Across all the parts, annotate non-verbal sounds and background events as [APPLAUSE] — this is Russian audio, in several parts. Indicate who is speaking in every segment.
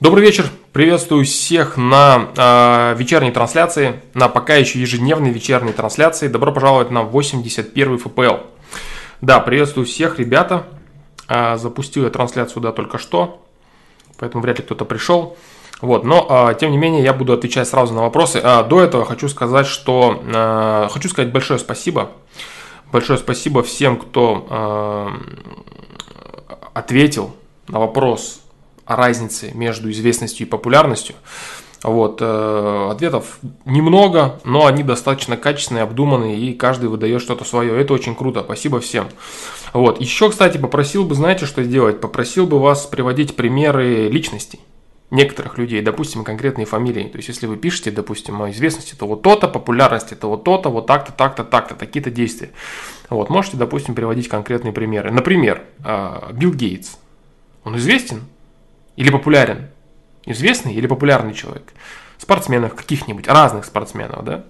Speaker 1: Добрый вечер, приветствую всех на э, вечерней трансляции, на пока еще ежедневной вечерней трансляции. Добро пожаловать на 81 ФПЛ. Да, приветствую всех, ребята. Э, запустил я трансляцию, да, только что, поэтому вряд ли кто-то пришел. Вот, но, э, тем не менее, я буду отвечать сразу на вопросы. А, до этого хочу сказать, что... Э, хочу сказать большое спасибо. Большое спасибо всем, кто э, ответил на вопрос о разнице между известностью и популярностью. Вот, э, ответов немного, но они достаточно качественные, обдуманные, и каждый выдает что-то свое. Это очень круто, спасибо всем. Вот, еще, кстати, попросил бы, знаете, что сделать? Попросил бы вас приводить примеры личностей некоторых людей, допустим, конкретные фамилии. То есть, если вы пишете, допустим, о известности, то вот то-то, популярности, то вот то-то, вот так-то, так-то, так-то, такие-то действия. Вот, можете, допустим, приводить конкретные примеры. Например, э, Билл Гейтс. Он известен? Или популярен? Известный или популярный человек? Спортсменов каких-нибудь, разных спортсменов, да?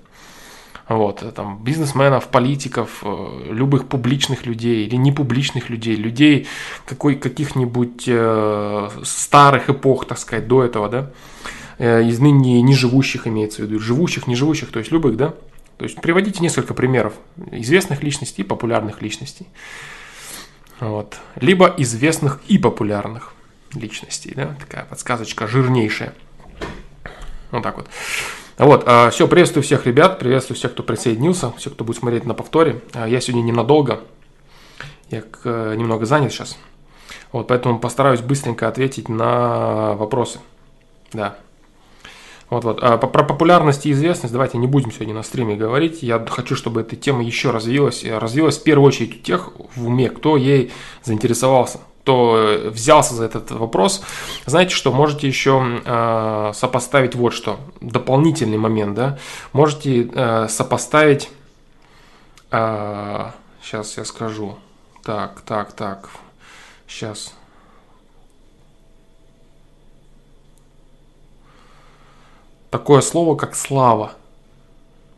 Speaker 1: Вот, там, бизнесменов, политиков, э, любых публичных людей или непубличных людей, людей какой, каких-нибудь э, старых эпох, так сказать, до этого, да, э, из ныне не живущих имеется в виду, живущих, не живущих, то есть любых, да, то есть приводите несколько примеров известных личностей и популярных личностей, вот, либо известных и популярных личностей. Да? Такая подсказочка жирнейшая. Вот так вот. Вот, а, все, приветствую всех ребят, приветствую всех, кто присоединился, всех, кто будет смотреть на повторе. А, я сегодня ненадолго, я немного занят сейчас. Вот, поэтому постараюсь быстренько ответить на вопросы. Да. Вот, вот. А про популярность и известность давайте не будем сегодня на стриме говорить. Я хочу, чтобы эта тема еще развилась. Развилась в первую очередь у тех в уме, кто ей заинтересовался кто взялся за этот вопрос, знаете что, можете еще э, сопоставить вот что, дополнительный момент, да, можете э, сопоставить, э, сейчас я скажу, так, так, так, сейчас, такое слово, как слава,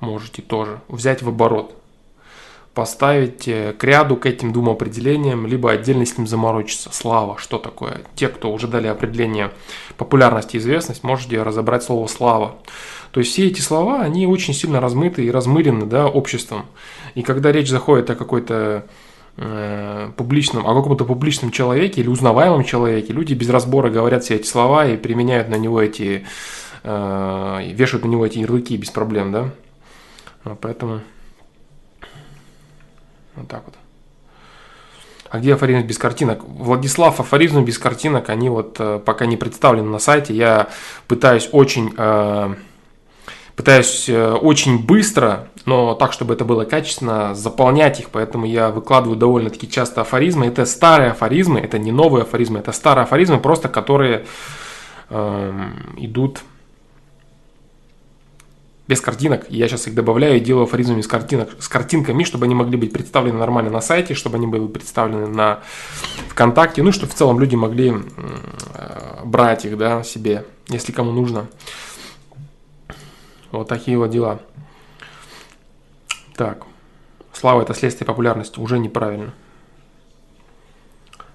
Speaker 1: можете тоже взять в оборот – поставить э, к ряду к этим двум определениям, либо отдельно с ним заморочиться. Слава, что такое? Те, кто уже дали определение популярность и известность, можете разобрать слово слава. То есть все эти слова, они очень сильно размыты и размырены да, обществом. И когда речь заходит о какой-то э, публичном, о каком-то публичном человеке или узнаваемом человеке, люди без разбора говорят все эти слова и применяют на него эти, э, вешают на него эти ярлыки без проблем, да. Поэтому вот так вот. А где афоризм без картинок? Владислав, афоризм без картинок, они вот э, пока не представлены на сайте. Я пытаюсь очень, э, пытаюсь э, очень быстро, но так, чтобы это было качественно, заполнять их, поэтому я выкладываю довольно-таки часто афоризмы. Это старые афоризмы, это не новые афоризмы, это старые афоризмы, просто которые идут без картинок. Я сейчас их добавляю и делаю афоризмами с, картинок, с картинками, чтобы они могли быть представлены нормально на сайте, чтобы они были представлены на ВКонтакте, ну и чтобы в целом люди могли э, брать их да, себе, если кому нужно. Вот такие вот дела. Так. Слава это следствие популярности. Уже неправильно.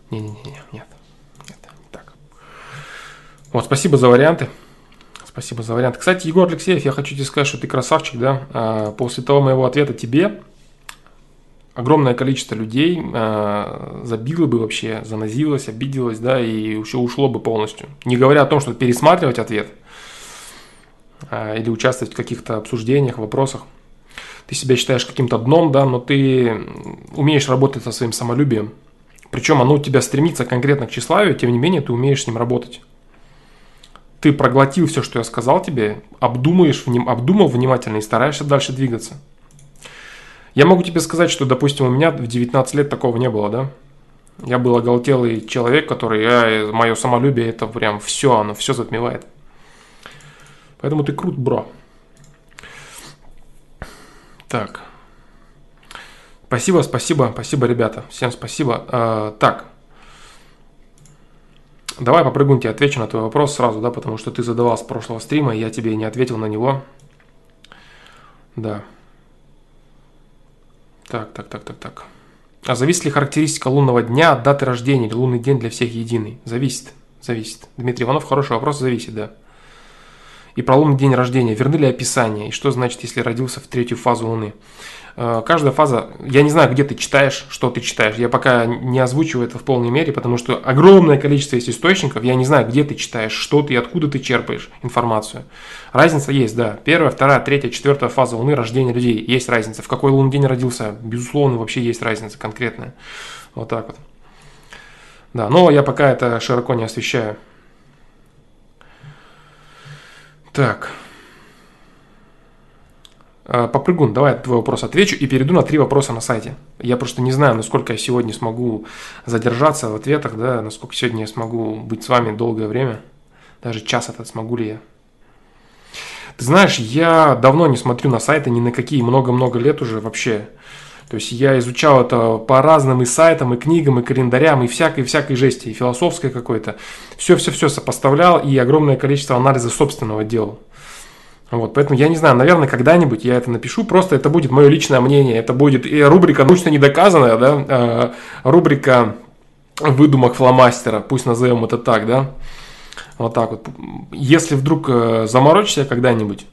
Speaker 1: Не-не-не, нет. Нет, не так. Вот, спасибо за варианты. Спасибо за вариант. Кстати, Егор Алексеев, я хочу тебе сказать, что ты красавчик, да. А, после того моего ответа тебе огромное количество людей а, забило бы вообще, занозилось, обиделось, да, и еще ушло бы полностью. Не говоря о том, что пересматривать ответ а, или участвовать в каких-то обсуждениях, вопросах. Ты себя считаешь каким-то дном, да, но ты умеешь работать со своим самолюбием. Причем оно у тебя стремится конкретно к тщеславию, тем не менее ты умеешь с ним работать ты проглотил все, что я сказал тебе, обдумаешь, обдумал внимательно и стараешься дальше двигаться. Я могу тебе сказать, что, допустим, у меня в 19 лет такого не было, да? Я был оголтелый человек, который, я, мое самолюбие, это прям все, оно все затмевает. Поэтому ты крут, бро. Так. Спасибо, спасибо, спасибо, ребята. Всем спасибо. А, так. Давай попрыгнем тебе отвечу на твой вопрос сразу, да, потому что ты задавал с прошлого стрима, и я тебе не ответил на него. Да. Так, так, так, так, так. А зависит ли характеристика лунного дня от даты рождения или лунный день для всех единый? Зависит. Зависит. Дмитрий Иванов, хороший вопрос, зависит, да. И про лунный день рождения. Верны ли описание? И что значит, если родился в третью фазу Луны? Э, каждая фаза, я не знаю, где ты читаешь, что ты читаешь. Я пока не озвучиваю это в полной мере, потому что огромное количество есть источников. Я не знаю, где ты читаешь, что ты, откуда ты черпаешь информацию. Разница есть, да. Первая, вторая, третья, четвертая фаза Луны, рождения людей. Есть разница. В какой лунный день родился, безусловно, вообще есть разница конкретная. Вот так вот. Да, но я пока это широко не освещаю. Так. Э, попрыгун, давай твой вопрос отвечу и перейду на три вопроса на сайте. Я просто не знаю, насколько я сегодня смогу задержаться в ответах, да, насколько сегодня я смогу быть с вами долгое время. Даже час этот смогу ли я. Ты знаешь, я давно не смотрю на сайты ни на какие, много-много лет уже вообще. То есть я изучал это по разным и сайтам, и книгам, и календарям, и всякой-всякой жести, и философской какой-то. Все-все-все сопоставлял и огромное количество анализа собственного делал. Вот, поэтому я не знаю, наверное, когда-нибудь я это напишу, просто это будет мое личное мнение, это будет и рубрика научно недоказанная, да, э, рубрика выдумок фломастера, пусть назовем это так, да, вот так вот. Если вдруг э, заморочишься когда-нибудь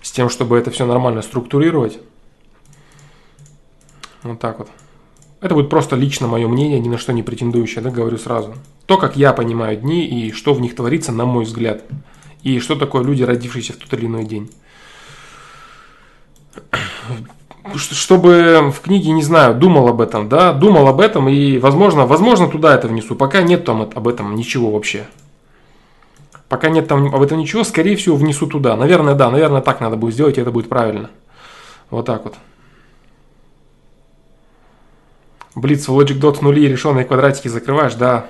Speaker 1: с тем, чтобы это все нормально структурировать, вот так вот. Это будет просто лично мое мнение, ни на что не претендующее, да, говорю сразу. То, как я понимаю дни и что в них творится, на мой взгляд и что такое люди, родившиеся в тот или иной день. Чтобы в книге, не знаю, думал об этом, да, думал об этом и, возможно, возможно, туда это внесу. Пока нет там об этом ничего вообще. Пока нет там об этом ничего, скорее всего, внесу туда. Наверное, да, наверное, так надо будет сделать, и это будет правильно. Вот так вот. Блиц в Logic Dot нули решенные квадратики закрываешь, да.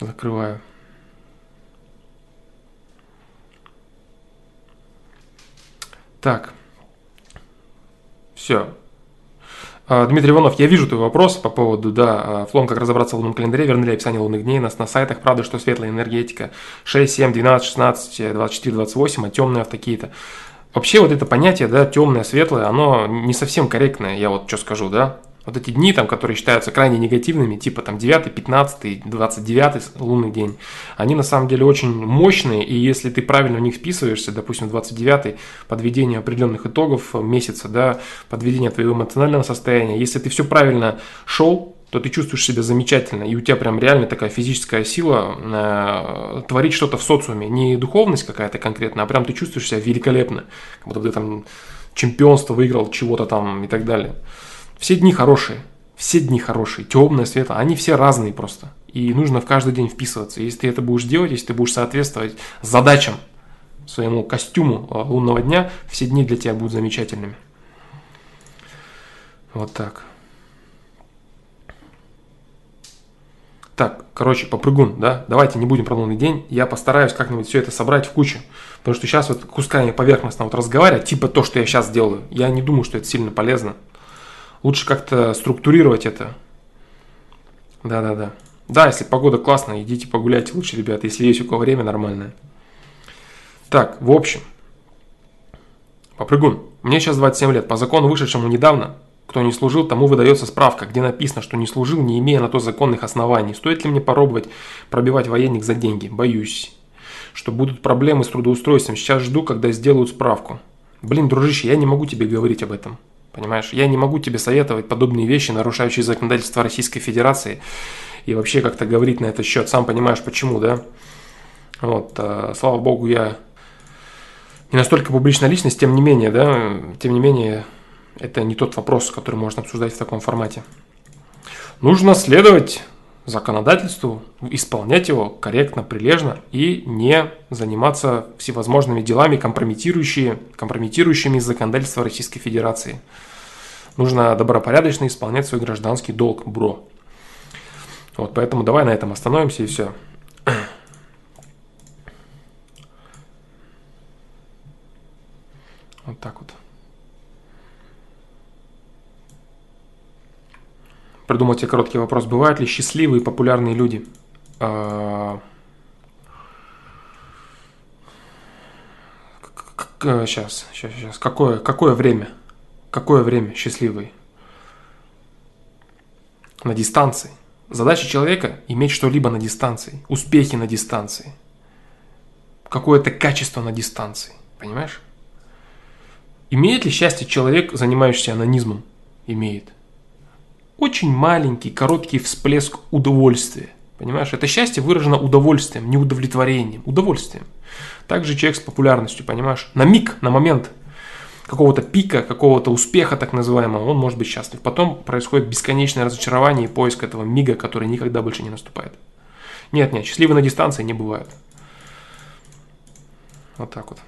Speaker 1: Закрываю. Так. Все. А, Дмитрий Иванов, я вижу твой вопрос по поводу, да, а, флом, как разобраться в лунном календаре, верны ли описание лунных дней. Нас на сайтах, правда, что светлая энергетика 6, 7, 12, 16, 24, 28, а темная в такие-то. Вообще вот это понятие, да, темное, светлое, оно не совсем корректное, я вот что скажу, да вот эти дни, там, которые считаются крайне негативными, типа там 9, 15, 29 лунный день, они на самом деле очень мощные, и если ты правильно в них вписываешься, допустим, 29 подведение определенных итогов месяца, да, подведение твоего эмоционального состояния, если ты все правильно шел, то ты чувствуешь себя замечательно, и у тебя прям реально такая физическая сила э, творить что-то в социуме. Не духовность какая-то конкретная, а прям ты чувствуешь себя великолепно, как будто ты там чемпионство выиграл чего-то там и так далее. Все дни хорошие, все дни хорошие, темное, светлое, они все разные просто. И нужно в каждый день вписываться. Если ты это будешь делать, если ты будешь соответствовать задачам своему костюму э, лунного дня, все дни для тебя будут замечательными. Вот так. Так, короче, попрыгун, да, давайте не будем про лунный день, я постараюсь как-нибудь все это собрать в кучу, потому что сейчас вот кусками поверхностно вот разговаривать, типа то, что я сейчас делаю, я не думаю, что это сильно полезно, лучше как-то структурировать это. Да-да-да. Да, если погода классная, идите погуляйте лучше, ребята, если есть у кого время нормальное. Так, в общем, попрыгун. Мне сейчас 27 лет. По закону, вышедшему недавно, кто не служил, тому выдается справка, где написано, что не служил, не имея на то законных оснований. Стоит ли мне попробовать пробивать военник за деньги? Боюсь, что будут проблемы с трудоустройством. Сейчас жду, когда сделают справку. Блин, дружище, я не могу тебе говорить об этом. Понимаешь, я не могу тебе советовать подобные вещи, нарушающие законодательство Российской Федерации, и вообще как-то говорить на этот счет. Сам понимаешь, почему, да? Вот, э, слава богу, я не настолько публичная личность, тем не менее, да, тем не менее, это не тот вопрос, который можно обсуждать в таком формате. Нужно следовать законодательству, исполнять его корректно, прилежно и не заниматься всевозможными делами, компрометирующими, компрометирующими законодательство Российской Федерации. Нужно добропорядочно исполнять свой гражданский долг, бро. Вот, поэтому давай на этом остановимся и все. Вот так вот. Придумал тебе короткий вопрос. Бывают ли счастливые популярные люди? Сейчас, сейчас, сейчас. Какое, какое время? Какое время счастливый? На дистанции. Задача человека – иметь что-либо на дистанции, успехи на дистанции, какое-то качество на дистанции, понимаешь? Имеет ли счастье человек, занимающийся анонизмом? Имеет. Очень маленький, короткий всплеск удовольствия. Понимаешь, это счастье выражено удовольствием, не удовлетворением, удовольствием. Также человек с популярностью, понимаешь, на миг, на момент какого-то пика, какого-то успеха так называемого, он может быть счастлив. Потом происходит бесконечное разочарование и поиск этого мига, который никогда больше не наступает. Нет, нет, счастливы на дистанции не бывают. Вот так вот.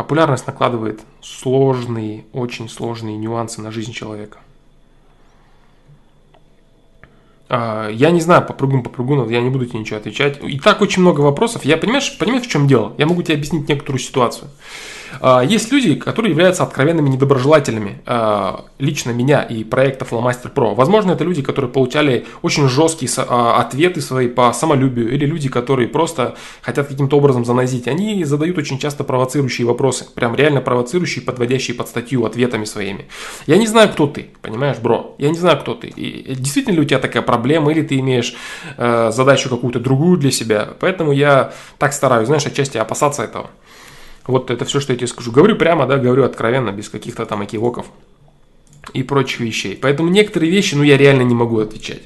Speaker 1: Популярность накладывает сложные, очень сложные нюансы на жизнь человека. А, я не знаю, попрыгун, попрыгун, я не буду тебе ничего отвечать. И так очень много вопросов. Я, понимаешь, понимаешь, в чем дело? Я могу тебе объяснить некоторую ситуацию. А, есть люди, которые являются откровенными недоброжелателями а, лично меня и проекта Flowmaster Pro. Возможно, это люди, которые получали очень жесткие а, ответы свои по самолюбию, или люди, которые просто хотят каким-то образом занозить. Они задают очень часто провоцирующие вопросы, прям реально провоцирующие, подводящие под статью ответами своими. Я не знаю, кто ты, понимаешь, бро? Я не знаю, кто ты. И действительно ли у тебя такая проблема, или ты имеешь э, задачу какую-то другую для себя. Поэтому я так стараюсь, знаешь, отчасти опасаться этого. Вот это все, что я тебе скажу. Говорю прямо, да, говорю откровенно, без каких-то там экивоков и прочих вещей. Поэтому некоторые вещи, ну, я реально не могу отвечать.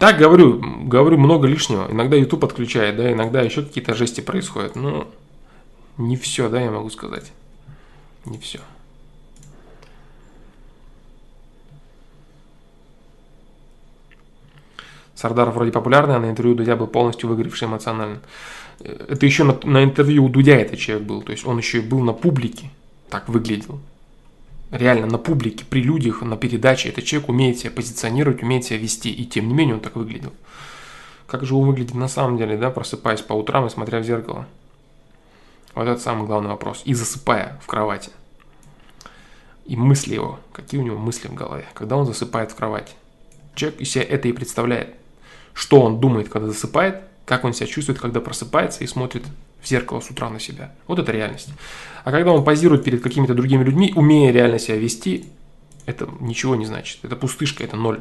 Speaker 1: Так говорю, говорю много лишнего. Иногда YouTube отключает, да, иногда еще какие-то жести происходят. Ну, не все, да, я могу сказать. Не все. Сардаров вроде популярный, а на интервью Дудя был полностью выгоревший эмоционально. Это еще на, на интервью у Дудя этот человек был. То есть он еще и был на публике. Так выглядел. Реально на публике, при людях, на передаче. Этот человек умеет себя позиционировать, умеет себя вести. И тем не менее он так выглядел. Как же он выглядит на самом деле, да, просыпаясь по утрам и смотря в зеркало? Вот это самый главный вопрос. И засыпая в кровати. И мысли его. Какие у него мысли в голове, когда он засыпает в кровати. Человек из себя это и представляет. Что он думает, когда засыпает, как он себя чувствует, когда просыпается и смотрит в зеркало с утра на себя. Вот это реальность. А когда он позирует перед какими-то другими людьми, умея реально себя вести, это ничего не значит. Это пустышка, это ноль.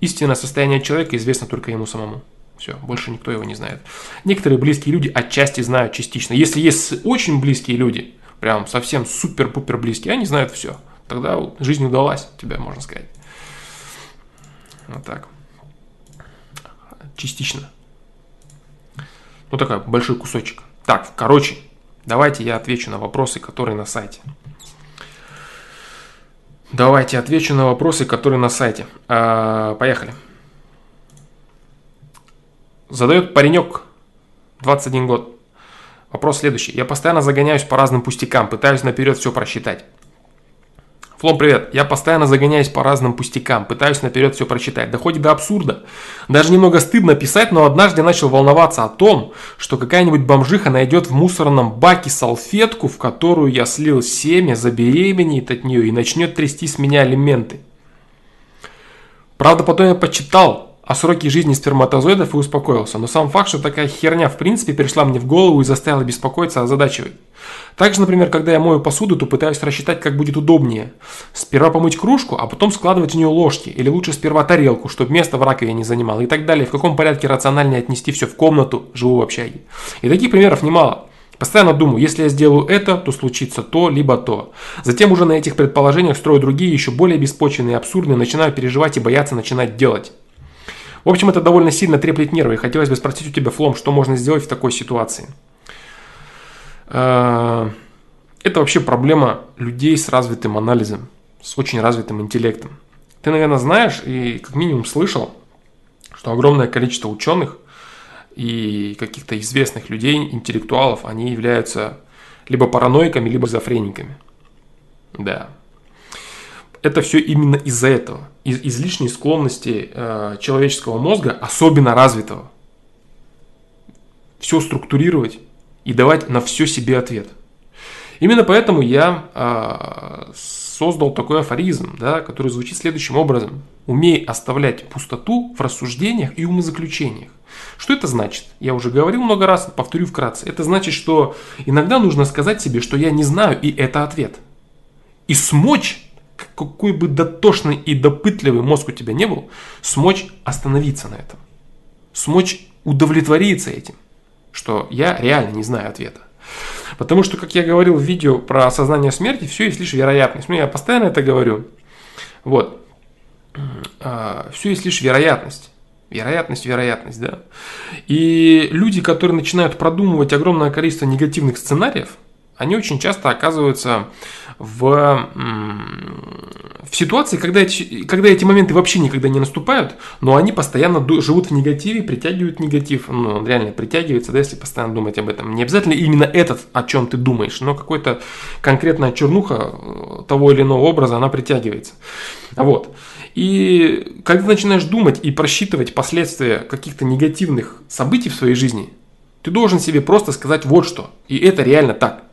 Speaker 1: Истинное состояние человека известно только ему самому. Все, больше никто его не знает. Некоторые близкие люди отчасти знают частично. Если есть очень близкие люди, прям совсем супер-пупер близкие, они знают все. Тогда жизнь удалась, тебя можно сказать. Вот так. Частично. Ну, такой большой кусочек. Так, короче, давайте я отвечу на вопросы, которые на сайте. Давайте отвечу на вопросы, которые на сайте. А, поехали. Задает паренек, 21 год. Вопрос следующий. Я постоянно загоняюсь по разным пустякам, пытаюсь наперед все просчитать. Флом, привет. Я постоянно загоняюсь по разным пустякам, пытаюсь наперед все прочитать. Доходит до абсурда. Даже немного стыдно писать, но однажды начал волноваться о том, что какая-нибудь бомжиха найдет в мусорном баке салфетку, в которую я слил семя, забеременеет от нее и начнет трясти с меня алименты. Правда, потом я почитал о сроке жизни сперматозоидов и успокоился. Но сам факт, что такая херня в принципе пришла мне в голову и заставила беспокоиться, озадачивать. Также, например, когда я мою посуду, то пытаюсь рассчитать, как будет удобнее. Сперва помыть кружку, а потом складывать в нее ложки. Или лучше сперва тарелку, чтобы место в раковине не занимало. И так далее. В каком порядке рациональнее отнести все в комнату, живу в общаге. И таких примеров немало. Постоянно думаю, если я сделаю это, то случится то, либо то. Затем уже на этих предположениях строю другие, еще более беспочвенные и абсурдные, начинаю переживать и бояться начинать делать. В общем, это довольно сильно треплет нервы. И хотелось бы спросить у тебя, Флом, что можно сделать в такой ситуации? Э, это вообще проблема людей с развитым анализом, с очень развитым интеллектом. Ты, наверное, знаешь и как минимум слышал, что огромное количество ученых и каких-то известных людей, интеллектуалов, они являются либо параноиками, либо зафрениками. Да. Это все именно из-за этого. Из излишней склонности э, человеческого мозга, особенно развитого, все структурировать и давать на все себе ответ. Именно поэтому я э, создал такой афоризм, да, который звучит следующим образом. Умей оставлять пустоту в рассуждениях и умозаключениях. Что это значит? Я уже говорил много раз, повторю вкратце. Это значит, что иногда нужно сказать себе, что я не знаю, и это ответ. И смочь какой бы дотошный и допытливый мозг у тебя не был, смочь остановиться на этом. Смочь удовлетвориться этим, что я реально не знаю ответа. Потому что, как я говорил в видео про осознание смерти, все есть лишь вероятность. Ну, я постоянно это говорю. Вот. А, все есть лишь вероятность. Вероятность, вероятность, да. И люди, которые начинают продумывать огромное количество негативных сценариев, они очень часто оказываются в, в ситуации, когда эти, когда эти моменты вообще никогда не наступают, но они постоянно живут в негативе, притягивают негатив, ну, реально притягивается, да, если постоянно думать об этом. Не обязательно именно этот, о чем ты думаешь, но какой-то конкретная чернуха э, того или иного образа, она притягивается. Вот. И когда ты начинаешь думать и просчитывать последствия каких-то негативных событий в своей жизни, ты должен себе просто сказать вот что. И это реально так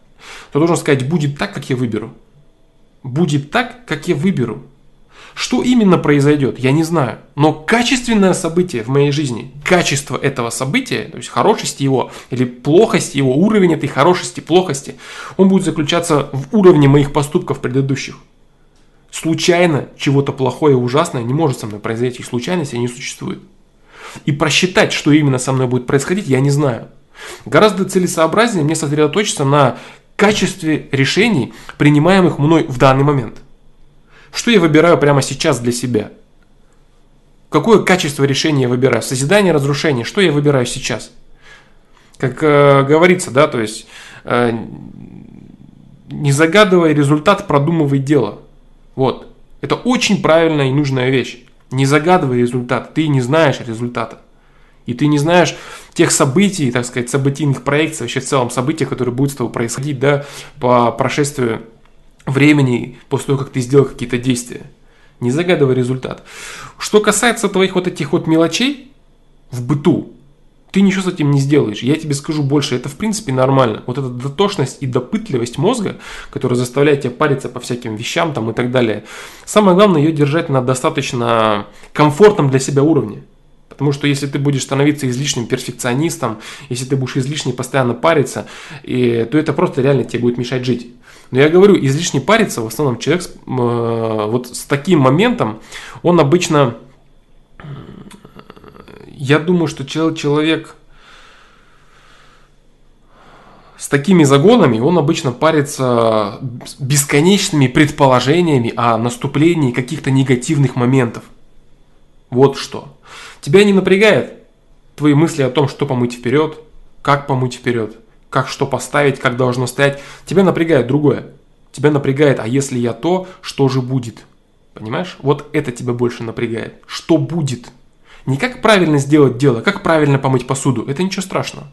Speaker 1: то должен сказать, будет так, как я выберу. Будет так, как я выберу. Что именно произойдет, я не знаю. Но качественное событие в моей жизни, качество этого события, то есть хорошесть его или плохость его, уровень этой хорошести, плохости, он будет заключаться в уровне моих поступков предыдущих. Случайно чего-то плохое и ужасное не может со мной произойти. Случайности не существует. И просчитать, что именно со мной будет происходить, я не знаю. Гораздо целесообразнее мне сосредоточиться на качестве решений, принимаемых мной в данный момент. Что я выбираю прямо сейчас для себя? Какое качество решения я выбираю? Созидание, разрушение. Что я выбираю сейчас? Как э, говорится, да, то есть э, не загадывая результат, продумывай дело. Вот. Это очень правильная и нужная вещь. Не загадывай результат, ты не знаешь результата. И ты не знаешь тех событий, так сказать, событийных проекций, вообще в целом событий, которые будут с тобой происходить, да, по прошествию времени, после того, как ты сделал какие-то действия. Не загадывай результат. Что касается твоих вот этих вот мелочей в быту, ты ничего с этим не сделаешь. Я тебе скажу больше, это в принципе нормально. Вот эта дотошность и допытливость мозга, которая заставляет тебя париться по всяким вещам там и так далее. Самое главное ее держать на достаточно комфортном для себя уровне. Потому что если ты будешь становиться излишним перфекционистом, если ты будешь излишне постоянно париться, и, то это просто реально тебе будет мешать жить. Но я говорю, излишне париться, в основном человек э, вот с таким моментом, он обычно, я думаю, что человек с такими загонами, он обычно парится бесконечными предположениями о наступлении каких-то негативных моментов. Вот что. Тебя не напрягает твои мысли о том, что помыть вперед, как помыть вперед, как что поставить, как должно стоять. Тебя напрягает другое. Тебя напрягает, а если я то, что же будет? Понимаешь? Вот это тебя больше напрягает. Что будет? Не как правильно сделать дело, как правильно помыть посуду. Это ничего страшного.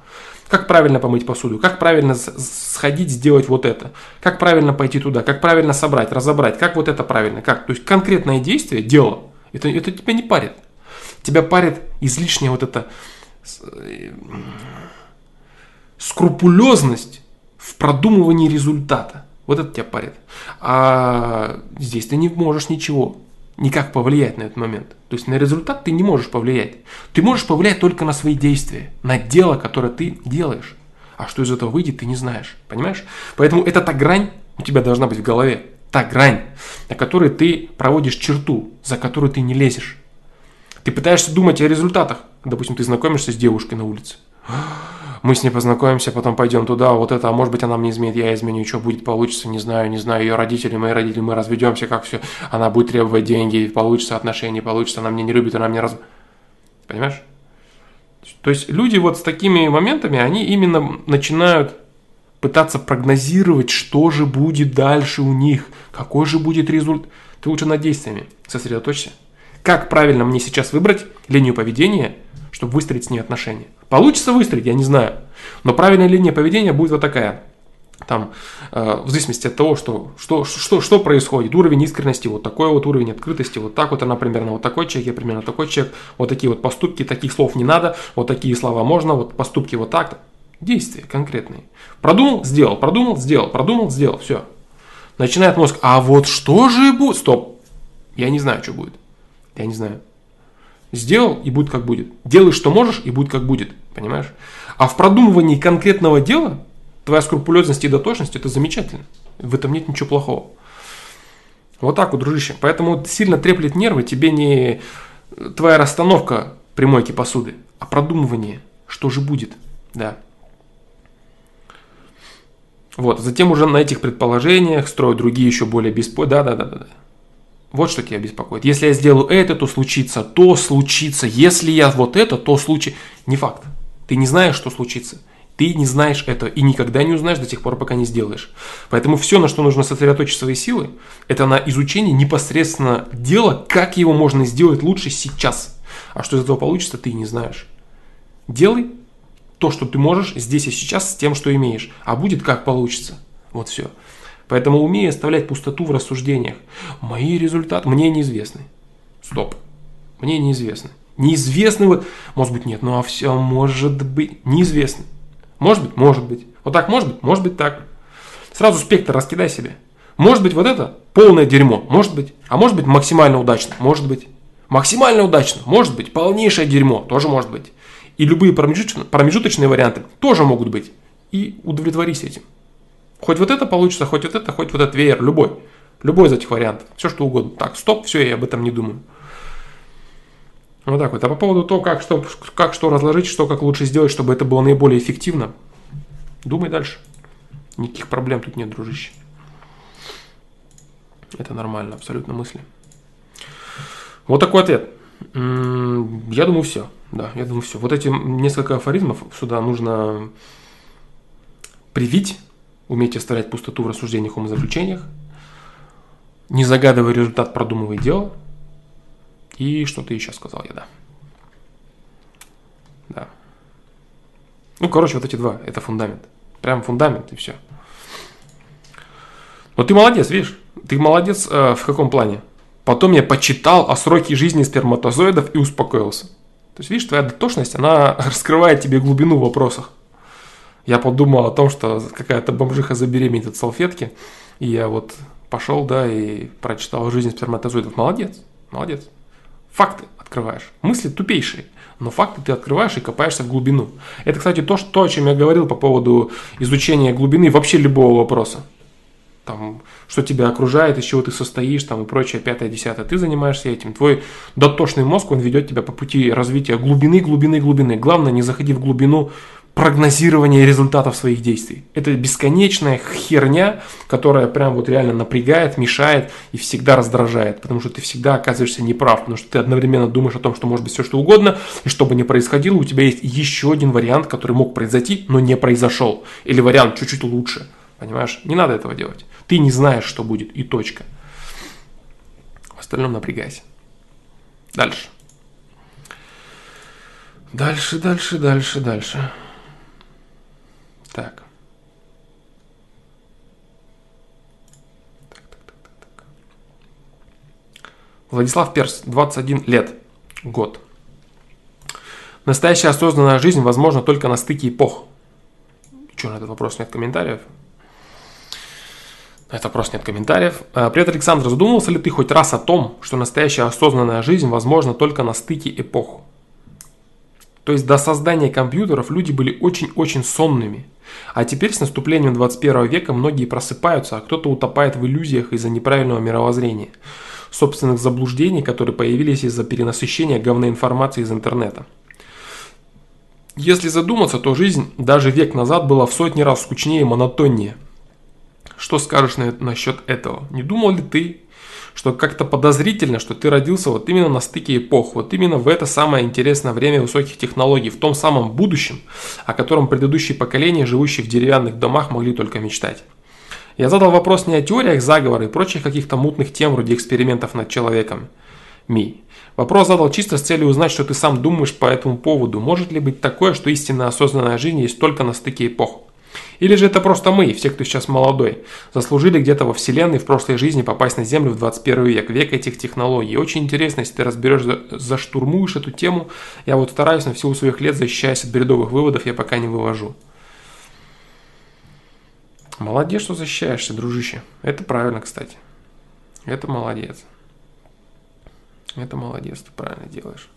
Speaker 1: Как правильно помыть посуду, как правильно сходить, сделать вот это, как правильно пойти туда, как правильно собрать, разобрать, как вот это правильно, как. То есть конкретное действие, дело, это, это тебя не парит. Тебя парит излишняя вот эта э, скрупулезность в продумывании результата. Вот это тебя парит. А здесь ты не можешь ничего, никак повлиять на этот момент. То есть на результат ты не можешь повлиять. Ты можешь повлиять только на свои действия, на дело, которое ты делаешь. А что из этого выйдет, ты не знаешь. Понимаешь? Поэтому это та грань у тебя должна быть в голове. Та грань, на которой ты проводишь черту, за которую ты не лезешь. Ты пытаешься думать о результатах. Допустим, ты знакомишься с девушкой на улице. Мы с ней познакомимся, потом пойдем туда, вот это, а может быть она мне изменит, я изменю, что будет, получится, не знаю, не знаю, ее родители, мои родители, мы разведемся, как все, она будет требовать деньги, получится отношения, получится, она меня не любит, она мне раз... Понимаешь? То есть люди вот с такими моментами, они именно начинают пытаться прогнозировать, что же будет дальше у них, какой же будет результат. Ты лучше над действиями сосредоточься. Как правильно мне сейчас выбрать линию поведения, чтобы выстроить с ней отношения? Получится выстроить, я не знаю. Но правильная линия поведения будет вот такая. Там, э, в зависимости от того, что, что, что, что происходит, уровень искренности, вот такой вот уровень открытости, вот так вот она примерно, вот такой человек, я примерно такой человек, вот такие вот поступки, таких слов не надо, вот такие слова можно, вот поступки вот так. Действия конкретные. Продумал, сделал, продумал, сделал, продумал, сделал, все. Начинает мозг, а вот что же будет? Стоп, я не знаю, что будет. Я не знаю. Сделал, и будет как будет. Делай, что можешь, и будет как будет. Понимаешь? А в продумывании конкретного дела твоя скрупулезность и дотошность – это замечательно. В этом нет ничего плохого. Вот так вот, дружище. Поэтому сильно треплет нервы тебе не твоя расстановка примойки посуды, а продумывание, что же будет. Да. Вот, затем уже на этих предположениях строю другие еще более беспо... Да, да, да, да. Вот что тебя беспокоит. Если я сделаю это, то случится, то случится. Если я вот это, то случится. Не факт. Ты не знаешь, что случится. Ты не знаешь это и никогда не узнаешь до тех пор, пока не сделаешь. Поэтому все, на что нужно сосредоточить свои силы, это на изучении непосредственно дела, как его можно сделать лучше сейчас. А что из этого получится, ты не знаешь. Делай то, что ты можешь здесь и сейчас с тем, что имеешь. А будет как получится. Вот все. Поэтому умей оставлять пустоту в рассуждениях. Мои результаты мне неизвестны. Стоп. Мне неизвестны. Неизвестны вот, может быть нет, ну а все может быть неизвестны. Может быть, может быть. Вот так может быть, может быть так. Сразу спектр раскидай себе. Может быть вот это полное дерьмо, может быть. А может быть максимально удачно, может быть. Максимально удачно, может быть. Полнейшее дерьмо, тоже может быть. И любые промежуточные, промежуточные варианты тоже могут быть. И удовлетворись этим. Хоть вот это получится, хоть вот это, хоть вот этот веер, любой. Любой из этих вариантов. Все что угодно. Так, стоп, все, я об этом не думаю. Вот так вот. А по поводу того, как что, как что разложить, что как лучше сделать, чтобы это было наиболее эффективно, думай дальше. Никаких проблем тут нет, дружище. Это нормально, абсолютно мысли. Вот такой ответ. Я думаю, все. Да, я думаю, все. Вот эти несколько афоризмов сюда нужно привить, уметь оставлять пустоту в рассуждениях, умозаключениях, не загадывай результат, продумывай дело – и что ты еще сказал я, да. Да. Ну, короче, вот эти два, это фундамент. Прям фундамент и все. Но ты молодец, видишь? Ты молодец э, в каком плане? Потом я почитал о сроке жизни сперматозоидов и успокоился. То есть, видишь, твоя дотошность, она [LAUGHS] раскрывает тебе глубину в вопросах. Я подумал о том, что какая-то бомжиха забеременеет от салфетки, и я вот пошел, да, и прочитал жизнь сперматозоидов. Молодец, молодец. Факты открываешь. Мысли тупейшие, но факты ты открываешь и копаешься в глубину. Это, кстати, то, что, о чем я говорил по поводу изучения глубины вообще любого вопроса. Там, что тебя окружает, из чего ты состоишь, там и прочее, пятое, десятое. Ты занимаешься этим. Твой дотошный мозг, он ведет тебя по пути развития глубины, глубины, глубины. Главное, не заходи в глубину прогнозирование результатов своих действий. Это бесконечная херня, которая прям вот реально напрягает, мешает и всегда раздражает, потому что ты всегда оказываешься неправ, потому что ты одновременно думаешь о том, что может быть все что угодно, и что бы ни происходило, у тебя есть еще один вариант, который мог произойти, но не произошел. Или вариант чуть-чуть лучше. Понимаешь? Не надо этого делать. Ты не знаешь, что будет, и точка. В остальном напрягайся. Дальше. Дальше, дальше, дальше, дальше. Так. Так, так, так, так. Владислав Перс, 21 лет, год. Настоящая осознанная жизнь возможна только на стыке эпох. Что, на этот вопрос нет комментариев? На этот вопрос нет комментариев. А, привет, Александр. Задумывался ли ты хоть раз о том, что настоящая осознанная жизнь возможна только на стыке эпох? То есть до создания компьютеров люди были очень-очень сонными. А теперь с наступлением 21 века многие просыпаются, а кто-то утопает в иллюзиях из-за неправильного мировоззрения, собственных заблуждений, которые появились из-за перенасыщения говной информации из интернета. Если задуматься, то жизнь даже век назад была в сотни раз скучнее и монотоннее. Что скажешь на, насчет этого? Не думал ли ты, что как-то подозрительно, что ты родился вот именно на стыке эпох, вот именно в это самое интересное время высоких технологий, в том самом будущем, о котором предыдущие поколения, живущие в деревянных домах, могли только мечтать. Я задал вопрос не о теориях заговора и прочих каких-то мутных тем вроде экспериментов над человеком. Ми. Вопрос задал чисто с целью узнать, что ты сам думаешь по этому поводу. Может ли быть такое, что истинно осознанная жизнь есть только на стыке эпох? Или же это просто мы, все, кто сейчас молодой, заслужили где-то во вселенной в прошлой жизни попасть на Землю в 21 век, век этих технологий. очень интересно, если ты разберешь, заштурмуешь эту тему. Я вот стараюсь на всего своих лет, защищаясь от бредовых выводов, я пока не вывожу. Молодец, что защищаешься, дружище. Это правильно, кстати. Это молодец. Это молодец, ты правильно делаешь.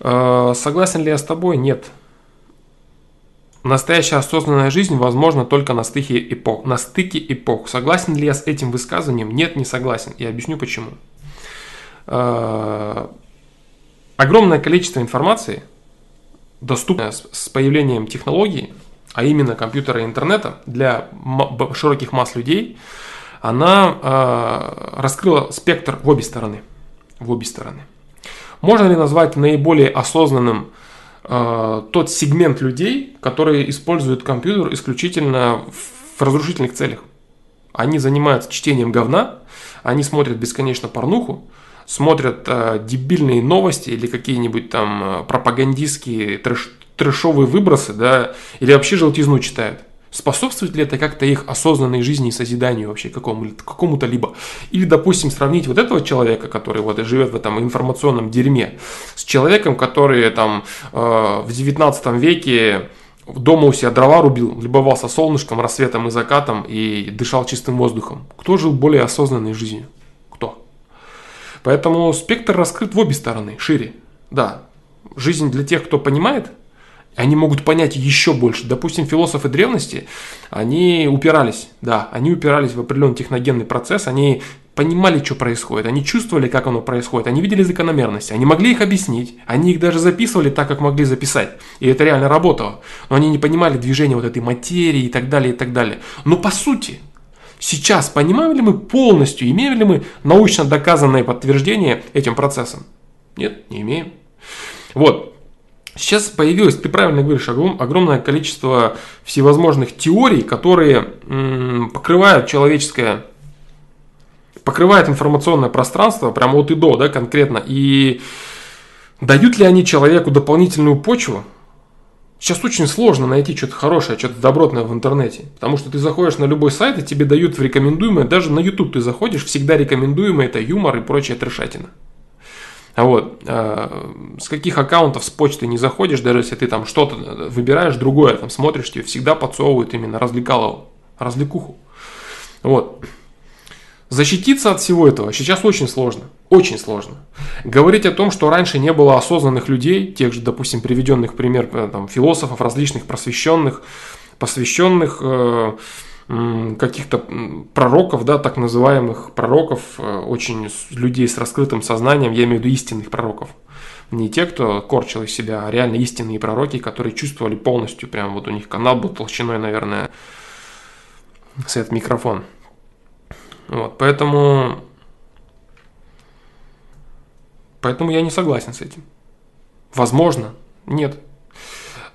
Speaker 1: А, согласен ли я с тобой? Нет. Настоящая осознанная жизнь возможна только на стыке эпох. На стыке эпох. Согласен ли я с этим высказыванием? Нет, не согласен. И объясню почему. Э, огромное количество информации, доступное с появлением технологий, а именно компьютера и интернета для широких масс людей, она э, раскрыла спектр в обе стороны. В обе стороны. Можно ли назвать наиболее осознанным э, тот сегмент людей, которые используют компьютер исключительно в разрушительных целях? Они занимаются чтением говна, они смотрят бесконечно порнуху, смотрят э, дебильные новости или какие-нибудь там э, пропагандистские трэш, трэшовые выбросы, да, или вообще желтизну читают. Способствует ли это как-то их осознанной жизни и созиданию вообще какому, какому-то либо? Или, допустим, сравнить вот этого человека, который вот живет в этом информационном дерьме, с человеком, который там э, в 19 веке дома у себя дрова рубил, любовался солнышком, рассветом и закатом и дышал чистым воздухом. Кто жил более осознанной жизнью? Кто? Поэтому спектр раскрыт в обе стороны, шире. Да, жизнь для тех, кто понимает – они могут понять еще больше. Допустим, философы древности, они упирались, да, они упирались в определенный техногенный процесс, они понимали, что происходит, они чувствовали, как оно происходит, они видели закономерности, они могли их объяснить, они их даже записывали так, как могли записать, и это реально работало, но они не понимали движения вот этой материи и так далее, и так далее. Но по сути, сейчас понимаем ли мы полностью, имеем ли мы научно доказанное подтверждение этим процессам? Нет, не имеем. Вот, Сейчас появилось, ты правильно говоришь, огромное количество всевозможных теорий, которые покрывают человеческое, покрывают информационное пространство прямо от и до, да, конкретно. И дают ли они человеку дополнительную почву? Сейчас очень сложно найти что-то хорошее, что-то добротное в интернете. Потому что ты заходишь на любой сайт, и тебе дают в рекомендуемое, даже на YouTube ты заходишь, всегда рекомендуемое это юмор и прочая трешатина. А вот, э, с каких аккаунтов с почты не заходишь, даже если ты там что-то выбираешь другое, там смотришь, тебе всегда подсовывают именно развлекалову, развлекуху. Вот. Защититься от всего этого сейчас очень сложно. Очень сложно. Говорить о том, что раньше не было осознанных людей, тех же, допустим, приведенных пример э, там, философов, различных просвещенных, посвященных э, каких-то пророков, да, так называемых пророков, э, очень людей с раскрытым сознанием, я имею в виду истинных пророков. Не те, кто корчил из себя, а реально истинные пророки, которые чувствовали полностью, прям вот у них канал был толщиной, наверное, с этот микрофон. Вот, поэтому... Поэтому я не согласен с этим. Возможно, нет.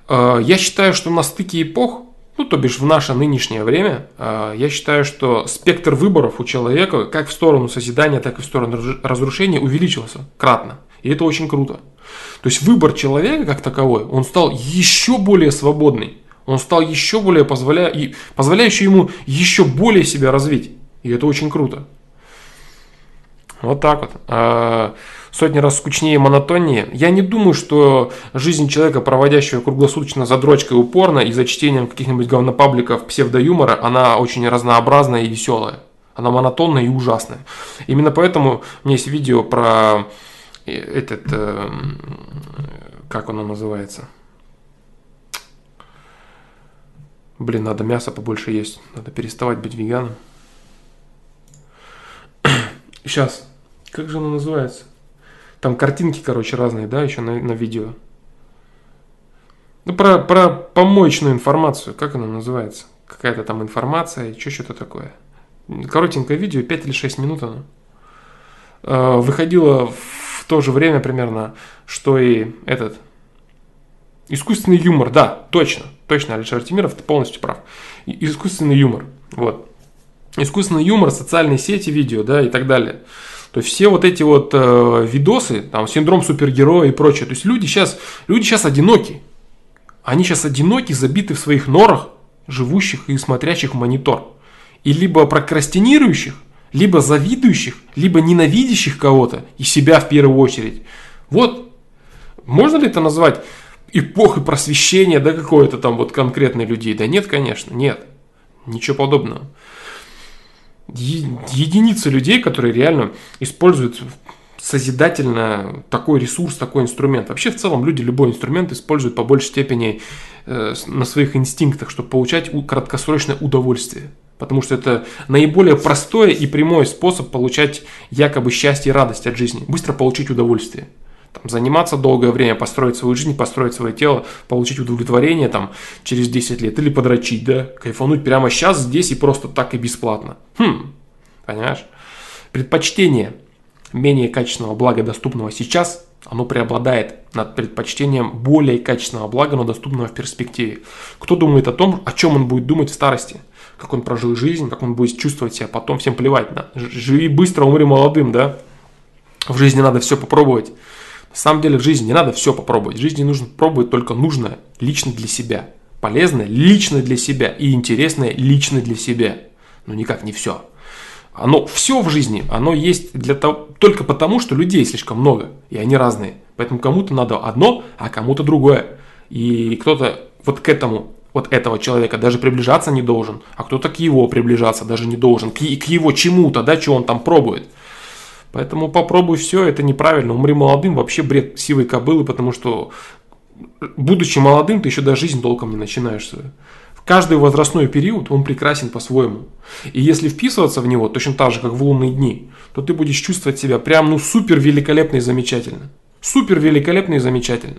Speaker 1: Э, я считаю, что на стыке эпох ну, то бишь в наше нынешнее время, а, я считаю, что спектр выборов у человека, как в сторону созидания, так и в сторону разрушения, увеличился кратно. И это очень круто. То есть выбор человека как таковой, он стал еще более свободный. Он стал еще более позволя... позволяющий ему еще более себя развить. И это очень круто. Вот так вот. Сотни раз скучнее и монотоннее. Я не думаю, что жизнь человека, проводящего круглосуточно за дрочкой упорно и за чтением каких-нибудь говнопабликов псевдоюмора, она очень разнообразная и веселая. Она монотонная и ужасная. Именно поэтому у меня есть видео про э, этот, э, как оно называется? Блин, надо мясо побольше есть. Надо переставать быть веганом. [CLEARS THROAT] Сейчас. Как же оно называется? Там картинки, короче, разные, да, еще на, на видео. Ну, про, про помоечную информацию, как она называется? Какая-то там информация, что что-то такое. Коротенькое видео, 5 или 6 минут оно. Э, выходило в то же время примерно, что и этот искусственный юмор, да, точно, точно, Алишер Тимиров, ты полностью прав. Искусственный юмор, вот. Искусственный юмор, социальные сети, видео, да, и так далее. То есть все вот эти вот э, видосы, там, синдром супергероя и прочее, то есть люди сейчас, люди сейчас одиноки. Они сейчас одиноки, забиты в своих норах, живущих и смотрящих в монитор. И либо прокрастинирующих, либо завидующих, либо ненавидящих кого-то, и себя в первую очередь. Вот, можно ли это назвать эпохой просвещения, да, какой-то там вот конкретной людей? Да нет, конечно, нет. Ничего подобного единицы людей, которые реально используют созидательно такой ресурс, такой инструмент. Вообще в целом люди любой инструмент используют по большей степени э, на своих инстинктах, чтобы получать краткосрочное удовольствие. Потому что это наиболее простой и прямой способ получать якобы счастье и радость от жизни. Быстро получить удовольствие. Там, заниматься долгое время, построить свою жизнь, построить свое тело, получить удовлетворение там, через 10 лет. Или подрочить, да, кайфануть прямо сейчас, здесь и просто так и бесплатно. Хм, понимаешь? Предпочтение менее качественного блага, доступного сейчас, оно преобладает над предпочтением более качественного блага, но доступного в перспективе. Кто думает о том, о чем он будет думать в старости? Как он прожил жизнь, как он будет чувствовать себя потом, всем плевать. Да? Живи быстро, умри молодым, да? В жизни надо все попробовать. На самом деле в жизни не надо все попробовать. В жизни нужно пробовать только нужное лично для себя. Полезное лично для себя и интересное лично для себя. Но никак не все. Оно все в жизни, оно есть для того, только потому, что людей слишком много, и они разные. Поэтому кому-то надо одно, а кому-то другое. И кто-то вот к этому, вот этого человека даже приближаться не должен, а кто-то к его приближаться даже не должен, к, к его чему-то, да, что он там пробует. Поэтому попробуй все, это неправильно. Умри молодым, вообще бред сивой кобылы, потому что будучи молодым, ты еще даже жизнь толком не начинаешь свою. Каждый возрастной период, он прекрасен по-своему. И если вписываться в него, точно так же, как в лунные дни, то ты будешь чувствовать себя прям, ну, супер великолепно и замечательно. Супер великолепно и замечательно.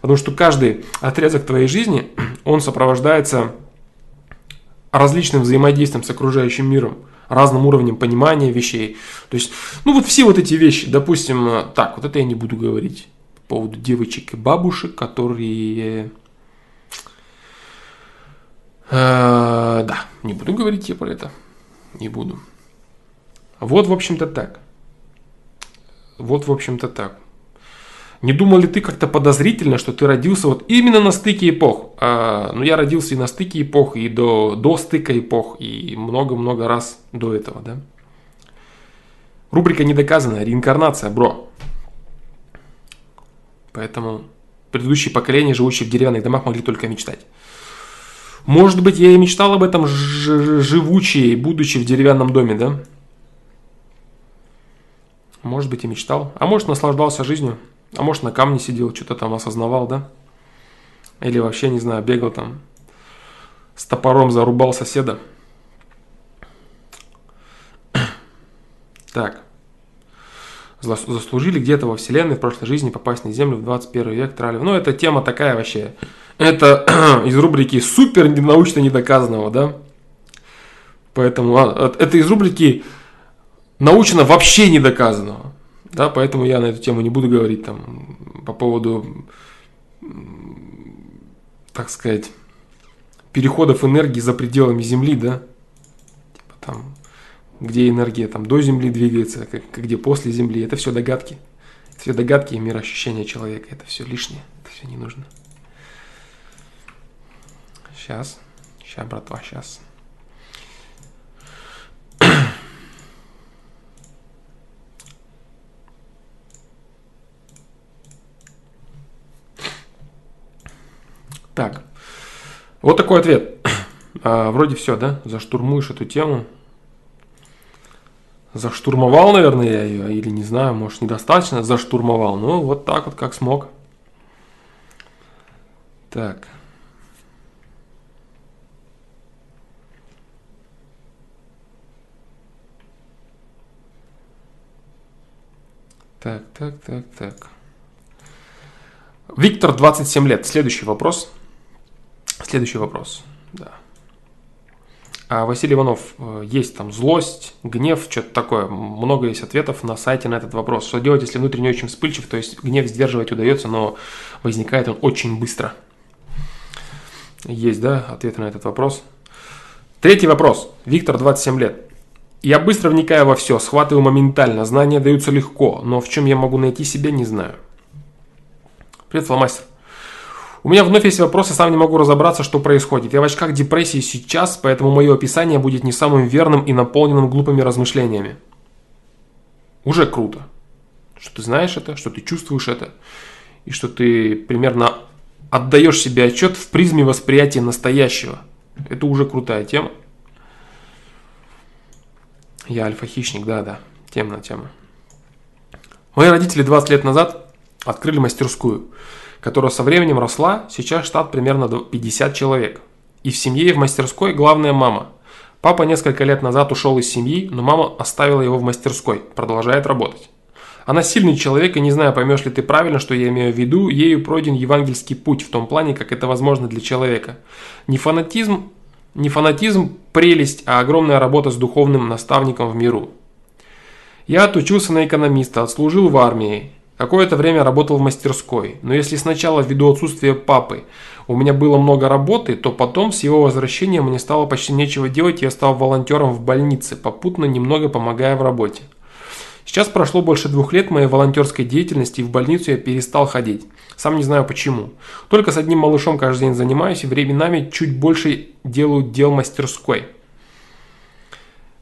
Speaker 1: Потому что каждый отрезок твоей жизни, он сопровождается различным взаимодействием с окружающим миром, разным уровнем понимания вещей. То есть, ну вот все вот эти вещи, допустим, так, вот это я не буду говорить по поводу девочек и бабушек, которые Э, да, не буду говорить я про это. Не буду. Вот, в общем-то, так. Вот, в общем-то, так. Не думал ли ты как-то подозрительно, что ты родился вот именно на стыке эпох? А, ну, я родился и на стыке эпох, и до, до стыка эпох, и много-много раз до этого, да? Рубрика недоказанная, реинкарнация, бро. Поэтому предыдущие поколения, живущие в деревянных домах, могли только мечтать. Может быть, я и мечтал об этом живучи, будучи в деревянном доме, да? Может быть, и мечтал. А может, наслаждался жизнью. А может, на камне сидел, что-то там осознавал, да? Или вообще, не знаю, бегал там, с топором зарубал соседа. Так. Заслужили где-то во Вселенной в прошлой жизни попасть на Землю в 21 век, трали. Ну, это тема такая вообще это [CLEARS THROAT] из рубрики супер научно недоказанного, да? Поэтому а, это из рубрики научно вообще недоказанного. Да, поэтому я на эту тему не буду говорить там по поводу, так сказать, переходов энергии за пределами Земли, да, типа там, где энергия там до Земли двигается, как, где после Земли, это все догадки. Это все догадки и мироощущения человека, это все лишнее, это все не нужно. Сейчас. Сейчас, братва, сейчас. Так. Вот такой ответ. [CLEARS THROAT] А, вроде все, да? Заштурмуешь эту тему. Заштурмовал, наверное, я ее, или не знаю, может, недостаточно заштурмовал. Ну, вот так вот, как смог. Так. Так, так, так, так. Виктор, 27 лет. Следующий вопрос. Следующий вопрос. Да. А Василий Иванов, э, есть там злость, гнев, что-то такое. Много есть ответов на сайте на этот вопрос. Что делать, если внутренне очень вспыльчив, то есть гнев сдерживать удается, но возникает он очень быстро. Есть, да, ответы на этот вопрос. Третий вопрос. Виктор, 27 лет. Я быстро вникаю во все, схватываю моментально, знания даются легко, но в чем я могу найти себя, не знаю. Привет, фломастер. У меня вновь есть вопросы, сам не могу разобраться, что происходит. Я в очках депрессии сейчас, поэтому мое описание будет не самым верным и наполненным глупыми размышлениями. Уже круто. Что ты знаешь это, что ты чувствуешь это, и что ты примерно отдаешь себе отчет в призме восприятия настоящего. Это уже крутая тема. Я альфа-хищник, да-да, темная тема. Мои родители 20 лет назад открыли мастерскую, которая со временем росла, сейчас штат примерно 50 человек. И в семье и в мастерской главная мама. Папа несколько лет назад ушел из семьи, но мама оставила его в мастерской, продолжает работать. Она сильный человек, и не знаю, поймешь ли ты правильно, что я имею в виду, ею пройден евангельский путь в том плане, как это возможно для человека. Не фанатизм, не фанатизм – прелесть, а огромная работа с духовным наставником в миру. Я отучился на экономиста, отслужил в армии, Какое-то время работал в мастерской, но если сначала ввиду отсутствия папы у меня было много работы, то потом с его возвращением мне стало почти нечего делать, и я стал волонтером в больнице, попутно немного помогая в работе. Сейчас прошло больше двух лет моей волонтерской деятельности, и в больницу я перестал ходить. Сам не знаю почему. Только с одним малышом каждый день занимаюсь, и временами чуть больше делаю дел мастерской.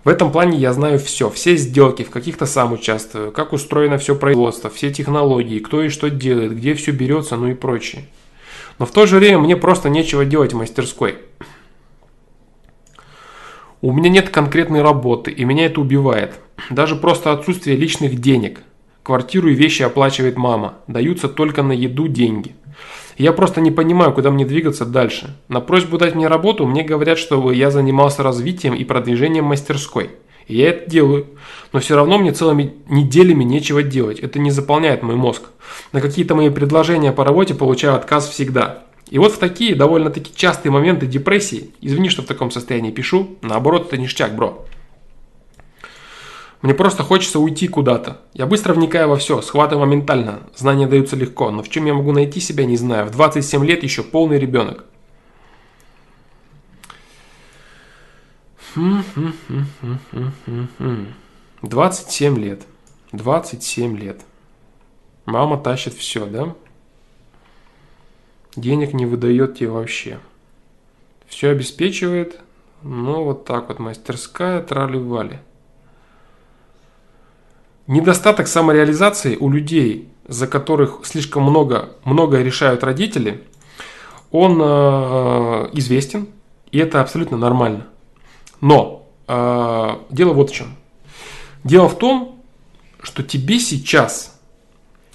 Speaker 1: В этом плане я знаю все, все сделки, в каких-то сам участвую, как устроено все производство, все технологии, кто и что делает, где все берется, ну и прочее. Но в то же время мне просто нечего делать в мастерской. У меня нет конкретной работы, и меня это убивает. Даже просто отсутствие личных денег. Квартиру и вещи оплачивает мама. Даются только на еду деньги. Я просто не понимаю, куда мне двигаться дальше. На просьбу дать мне работу мне говорят, чтобы я занимался развитием и продвижением мастерской. И я это делаю. Но все равно мне целыми неделями нечего делать. Это не заполняет мой мозг. На какие-то мои предложения по работе получаю отказ всегда. И вот в такие довольно-таки частые моменты депрессии, извини, что в таком состоянии пишу, наоборот, это ништяк, бро. Мне просто хочется уйти куда-то. Я быстро вникаю во все, схватываю моментально, знания даются легко, но в чем я могу найти себя, не знаю. В 27 лет еще полный ребенок. 27 лет. 27 лет. Мама тащит все, да? денег не выдает тебе вообще. Все обеспечивает, ну вот так вот, мастерская, трали-вали. Недостаток самореализации у людей, за которых слишком много, многое решают родители, он э, известен, и это абсолютно нормально. Но э, дело вот в чем. Дело в том, что тебе сейчас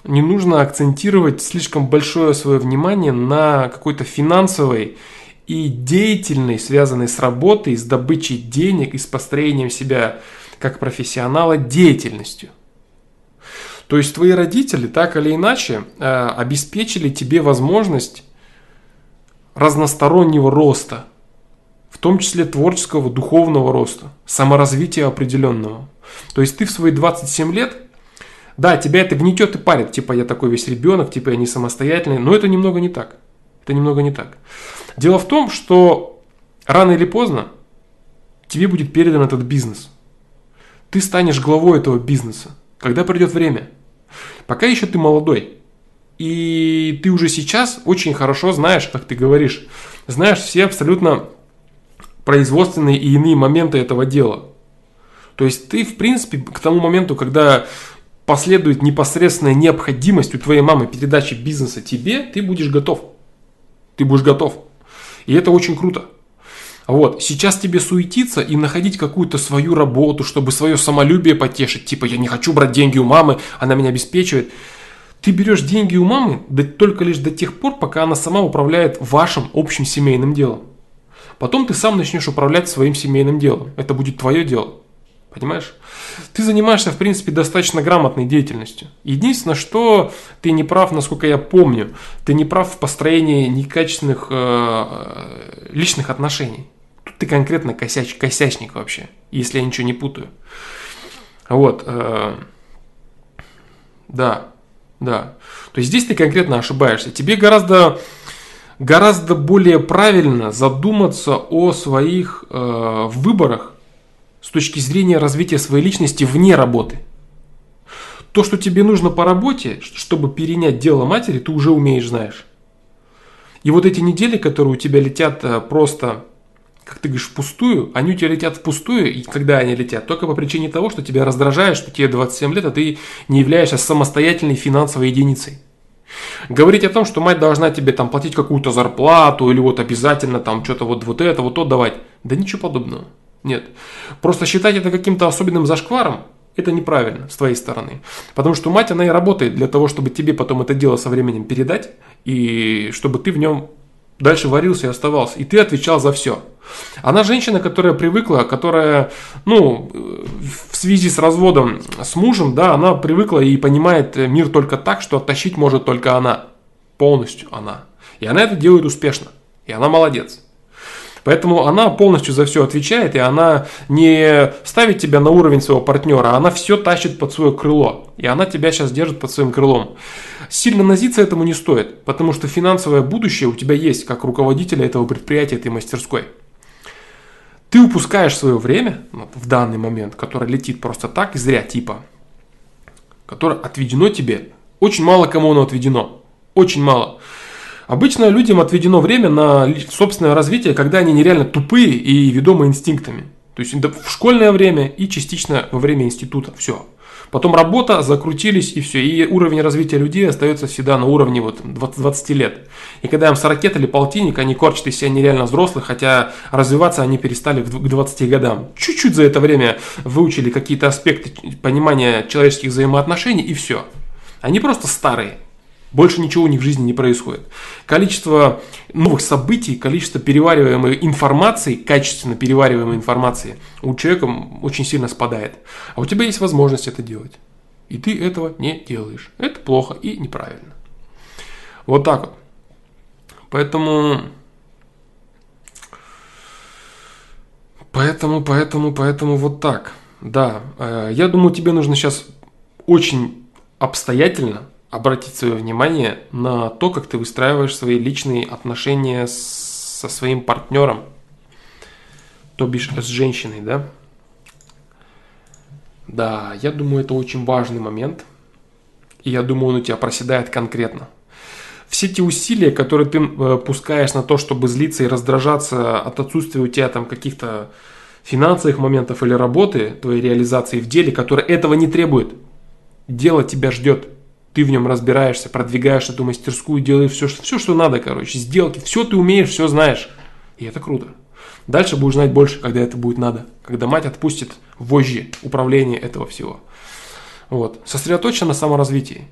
Speaker 1: не нужно акцентировать слишком большое свое внимание на какой-то финансовой и деятельной, связанной с работой, с добычей денег и с построением себя как профессионала деятельностью. То есть твои родители так или иначе э, обеспечили тебе возможность разностороннего роста, в том числе творческого, духовного роста, саморазвития определенного. То есть ты в свои 27 лет да, тебя это гнетет и парит, типа я такой весь ребенок, типа я не самостоятельный, но это немного не так. Это немного не так. Дело в том, что рано или поздно тебе будет передан этот бизнес. Ты станешь главой этого бизнеса, когда придет время. Пока еще ты молодой. И ты уже сейчас очень хорошо знаешь, как ты говоришь, знаешь все абсолютно производственные и иные моменты этого дела. То есть ты, в принципе, к тому моменту, когда последует непосредственная необходимость у твоей мамы передачи бизнеса тебе, ты будешь готов. Ты будешь готов. И это очень круто. Вот, сейчас тебе суетиться и находить какую-то свою работу, чтобы свое самолюбие потешить. Типа, я не хочу брать деньги у мамы, она меня обеспечивает. Ты берешь деньги у мамы да только лишь до тех пор, пока она сама управляет вашим общим семейным делом. Потом ты сам начнешь управлять своим семейным делом. Это будет твое дело. Понимаешь? Ты занимаешься, в принципе, достаточно грамотной деятельностью. Единственное, что ты не прав, насколько я помню, ты не прав в построении некачественных э, личных отношений. Тут ты конкретно косяч, косячник вообще, если я ничего не путаю. Вот. Э, да, да. То есть здесь ты конкретно ошибаешься. Тебе гораздо, гораздо более правильно задуматься о своих э, выборах, с точки зрения развития своей личности вне работы. То, что тебе нужно по работе, чтобы перенять дело матери, ты уже умеешь, знаешь. И вот эти недели, которые у тебя летят э, просто, как ты говоришь, впустую, они у тебя летят впустую, и когда они летят, только по причине того, что тебя раздражает, что тебе 27 лет, а ты не являешься самостоятельной финансовой единицей. Говорить о том, что мать должна тебе там платить какую-то зарплату или вот обязательно там что-то вот, вот это, вот то давать, да ничего подобного. Нет. Просто считать это каким-то особенным зашкваром, Это неправильно с твоей стороны. Потому что мать, она и работает для того, чтобы тебе потом это дело со временем передать, и чтобы ты в нем дальше варился и оставался. И ты отвечал за все. Она женщина, которая привыкла, которая, ну, в связи с разводом с мужем, да, она привыкла и понимает мир только так, что оттащить может только она. Полностью она. И она это делает успешно. И она молодец. Поэтому она полностью за все отвечает, и она не ставит тебя на уровень своего партнера, она все тащит под свое крыло. И она тебя сейчас держит под своим крылом. Сильно назиться этому не стоит, потому что финансовое будущее у тебя есть, как руководителя этого предприятия, этой мастерской. Ты упускаешь свое время вот, в данный момент, которое летит просто так и зря типа, которое отведено тебе. Очень мало кому оно отведено. Очень мало. Обычно людям отведено время на собственное развитие, когда они нереально тупые и ведомы инстинктами. То есть в школьное время и частично во время института. Все. Потом работа, закрутились и все. И уровень развития людей остается всегда на уровне вот 20, 20 лет. И когда им 40 или полтинник, они корчат из себя нереально взрослых, хотя развиваться они перестали к 20 годам. Чуть-чуть за это время выучили какие-то аспекты понимания человеческих взаимоотношений и все. Они просто старые. Больше ничего у них в жизни не происходит. Количество новых событий, количество перевариваемой информации, качественно перевариваемой информации у человека очень сильно спадает. А у тебя есть возможность это делать. И ты этого не делаешь. Это плохо и неправильно. Вот так вот. Поэтому... Поэтому, поэтому, поэтому вот так. Да, э, я думаю, тебе нужно сейчас очень обстоятельно обратить свое внимание на то, как ты выстраиваешь свои личные отношения со своим партнером, то бишь с женщиной, да? Да, я думаю, это очень важный момент. И я думаю, он у тебя проседает конкретно. Все те усилия, которые ты э, пускаешь на то, чтобы злиться и раздражаться от отсутствия у тебя там каких-то финансовых моментов или работы, твоей реализации в деле, которая этого не требует. Дело тебя ждет ты в нем разбираешься, продвигаешь эту мастерскую, делаешь все, все, что надо, короче, сделки, все ты умеешь, все знаешь. И это круто. Дальше будешь знать больше, когда это будет надо, когда мать отпустит вожжи управления этого всего. Вот. Сосредоточься на саморазвитии.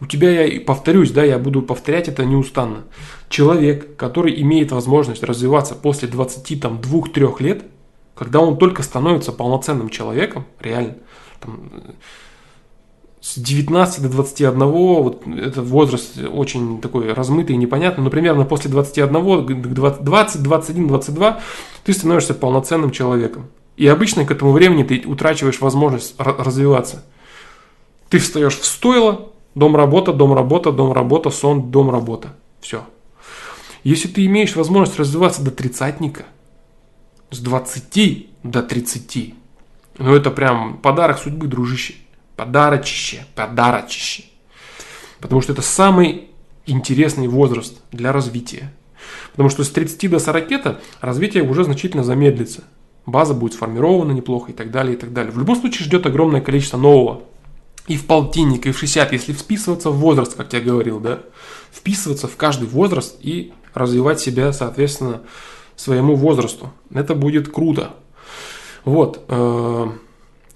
Speaker 1: У тебя, я повторюсь, да, я буду повторять это неустанно. Человек, который имеет возможность развиваться после 22-3 лет, когда он только становится полноценным человеком, реально, там, с 19 до 21, вот этот возраст очень такой размытый и непонятный, но примерно после 21, 20, 21, 22 ты становишься полноценным человеком. И обычно к этому времени ты утрачиваешь возможность развиваться. Ты встаешь в стойло, дом работа, дом работа, дом работа, сон, дом работа. Все. Если ты имеешь возможность развиваться до тридцатника, с 20 до 30, ну это прям подарок судьбы, дружище. Подарочище, подарочище. Потому что это самый интересный возраст для развития. Потому что с 30 до 40 -то развитие уже значительно замедлится. База будет сформирована неплохо и так далее, и так далее. В любом случае ждет огромное количество нового. И в полтинник, и в 60, если вписываться в возраст, как я говорил, да, вписываться в каждый возраст и развивать себя, соответственно, своему возрасту. Это будет круто. Вот.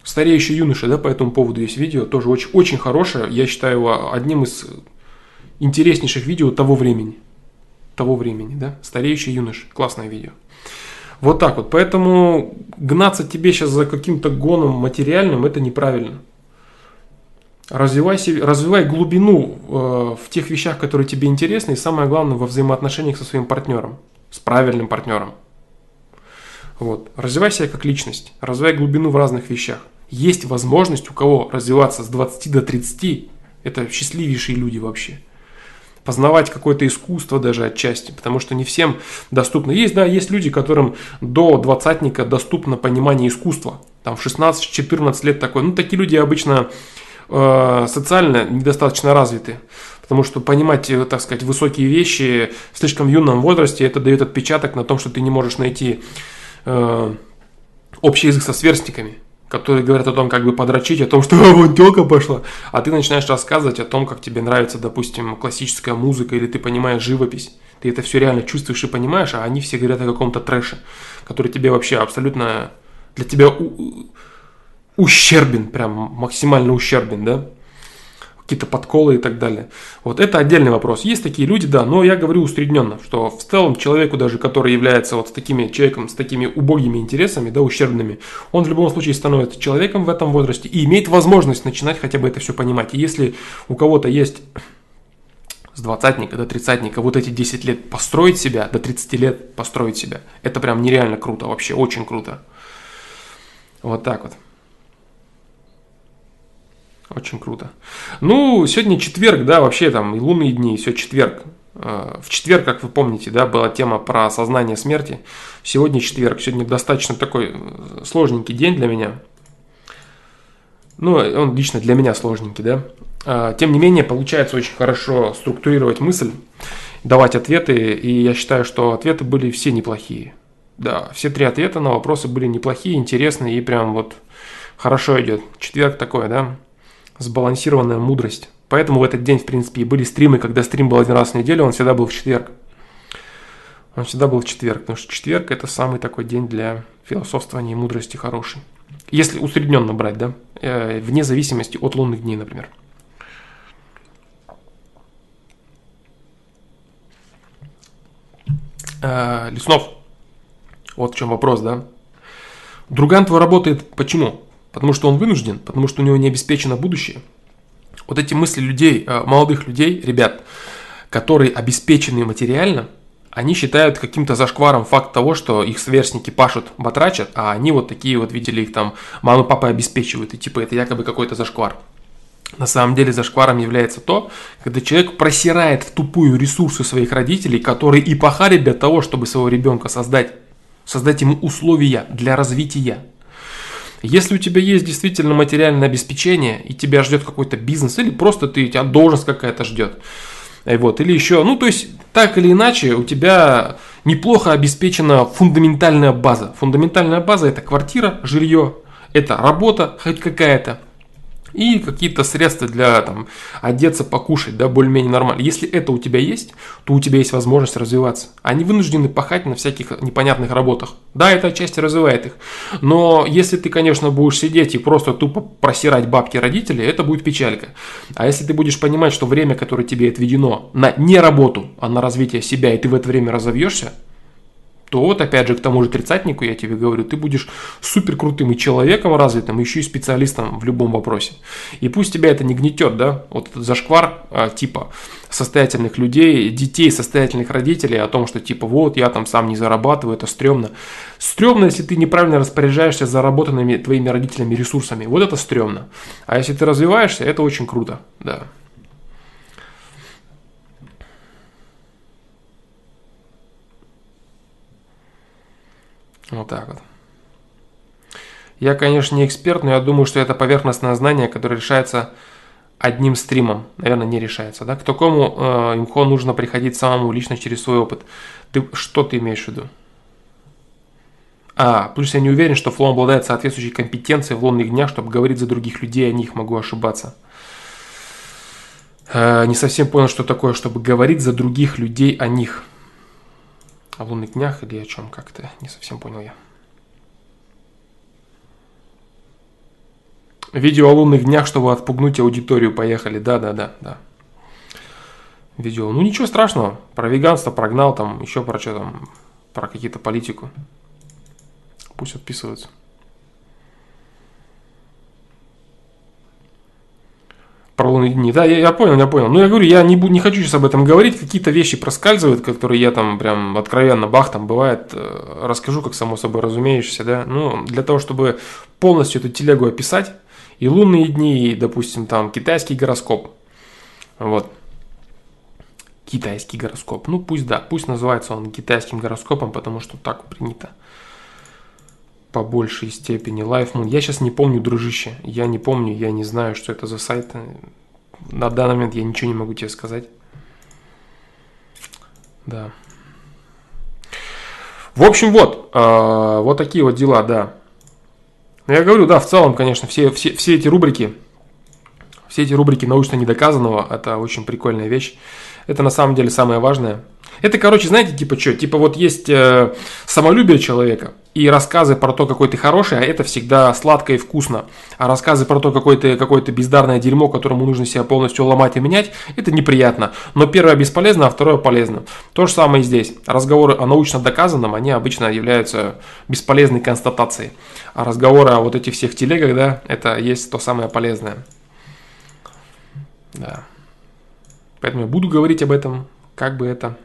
Speaker 1: Стареющий юноша, да, по этому поводу есть видео, тоже очень, очень хорошее. Я считаю его одним из интереснейших видео того времени. Того времени, да. Стареющий юноша. Классное видео. Вот так вот. Поэтому гнаться тебе сейчас за каким-то гоном материальным, это неправильно. Развивай, себе, развивай глубину э, в тех вещах, которые тебе интересны, и самое главное, во взаимоотношениях со своим партнером, с правильным партнером. Вот. Развивай себя как личность, развивай глубину в разных вещах есть возможность у кого развиваться с 20 до 30, это счастливейшие люди вообще. Познавать какое-то искусство даже отчасти, потому что не всем доступно. Есть, да, есть люди, которым до двадцатника доступно понимание искусства. Там в 16-14 лет такое. Ну, такие люди обычно э, социально недостаточно развиты. Потому что понимать, э, так сказать, высокие вещи в слишком юном возрасте, это дает отпечаток на том, что ты не можешь найти э, общий язык со сверстниками которые говорят о том, как бы подрочить, о том, что вон телка пошла, а ты начинаешь рассказывать о том, как тебе нравится, допустим, классическая музыка, или ты понимаешь живопись, ты это все реально чувствуешь и понимаешь, а они все говорят о каком-то трэше, который тебе вообще абсолютно для тебя ущербен, прям максимально ущербен, да, какие-то подколы и так далее. Вот это отдельный вопрос. Есть такие люди, да, но я говорю усредненно, что в целом человеку даже, который является вот с такими человеком, с такими убогими интересами, да, ущербными, он в любом случае становится человеком в этом возрасте и имеет возможность начинать хотя бы это все понимать. И если у кого-то есть с двадцатника до тридцатника вот эти 10 лет построить себя, до 30 лет построить себя, это прям нереально круто, вообще очень круто. Вот так вот. Очень круто. Ну, сегодня четверг, да, вообще там и лунные дни, все четверг. А, в четверг, как вы помните, да, была тема про осознание смерти. Сегодня четверг. Сегодня достаточно такой э, сложненький день для меня. Ну, он лично для меня сложненький, да. А, тем не менее, получается очень хорошо структурировать мысль, давать ответы, и я считаю, что ответы были все неплохие. Да, все три ответа на вопросы были неплохие, интересные и прям вот хорошо идет. Четверг такой, да сбалансированная мудрость. Поэтому в этот день, в принципе, и были стримы, когда стрим был один раз в неделю, он всегда был в четверг. Он всегда был в четверг, потому что четверг это самый такой день для философствования и мудрости хороший. Если усредненно брать, да, э, вне зависимости от лунных дней, например. Э, Леснов, вот в чем вопрос, да. Друган твой работает почему? Потому что он вынужден, потому что у него не обеспечено будущее. Вот эти мысли людей, э, молодых людей, ребят, которые обеспечены материально, они считают каким-то зашкваром факт того, что их сверстники пашут, батрачат, а они вот такие вот видели их там, мамы, папы обеспечивают, и типа это якобы какой-то зашквар. На самом деле зашкваром является то, когда человек просирает в тупую ресурсы своих родителей, которые и пахали для того, чтобы своего ребенка создать, создать ему условия для развития. Если у тебя есть действительно материальное обеспечение, и тебя ждет какой-то бизнес, или просто ты, тебя должность какая-то ждет, и вот, или еще, ну, то есть, так или иначе, у тебя неплохо обеспечена фундаментальная база. Фундаментальная база – это квартира, жилье, это работа хоть какая-то, и какие-то средства для там, одеться, покушать, да, более-менее нормально. Если это у тебя есть, то у тебя есть возможность развиваться. Они вынуждены пахать на всяких непонятных работах. Да, это отчасти развивает их. Но если ты, конечно, будешь сидеть и просто тупо просирать бабки родителей, это будет печалька. А если ты будешь понимать, что время, которое тебе отведено на не работу, а на развитие себя, и ты в это время разовьешься, то вот опять же к тому же тридцатнику я тебе говорю, ты будешь супер крутым и человеком развитым, еще и специалистом в любом вопросе. И пусть тебя это не гнетет, да, вот этот зашквар а, типа состоятельных людей, детей, состоятельных родителей о том, что типа вот я там сам не зарабатываю, это стрёмно. Стрёмно, если ты неправильно распоряжаешься заработанными твоими родителями ресурсами. Вот это стрёмно. А если ты развиваешься, это очень круто, да. Вот так вот. Я, конечно, не эксперт, но я думаю, что это поверхностное знание, которое решается одним стримом. Наверное, не решается. Да? К такому э, имхо нужно приходить самому лично через свой опыт. Ты, что ты имеешь в виду? А, плюс я не уверен, что флоу обладает соответствующей компетенцией в лунных днях, чтобы говорить за других людей, о них могу ошибаться. Э, не совсем понял, что такое, чтобы говорить за других людей о них. О лунных днях или о чем как-то, не совсем понял я. Видео о лунных днях, чтобы отпугнуть аудиторию, поехали, да-да-да, да. Видео, ну ничего страшного, про веганство прогнал, там еще про что там, про какие-то политику. Пусть отписываются. Про лунные дни. Да, я, я понял, я понял. Ну, я говорю, я не, буду, не хочу сейчас об этом говорить. Какие-то вещи проскальзывают, которые я там прям откровенно бах, там бывает. Э, расскажу, как само собой разумеешься, да. Ну, для того, чтобы полностью эту телегу описать, и лунные дни, и, допустим, там китайский гороскоп. Вот. Китайский гороскоп. Ну, пусть да, пусть называется он китайским гороскопом, потому что так принято по большей степени. LifeMoon. Я сейчас не помню, дружище. Я не помню, я не знаю, что это за сайт. На данный момент я ничего не могу тебе сказать. Да. В общем, вот. Э, вот такие вот дела, да. Я говорю, да, в целом, конечно, все, все, все эти рубрики, все эти рубрики научно недоказанного, это очень прикольная вещь. Это на самом деле самое важное – Это, короче, знаете, типа что? Типа вот есть э, самолюбие человека и рассказы про то, какой ты хороший, а это всегда сладко и вкусно. А рассказы про то, какое ты какое-то бездарное дерьмо, которому нужно себя полностью ломать и менять, это неприятно. Но первое бесполезно, а второе полезно. То же самое и здесь. Разговоры о научно доказанном, они обычно являются бесполезной констатацией. А разговоры о вот этих всех телегах, да, это есть то самое полезное. Да. Поэтому я буду говорить об этом, как бы это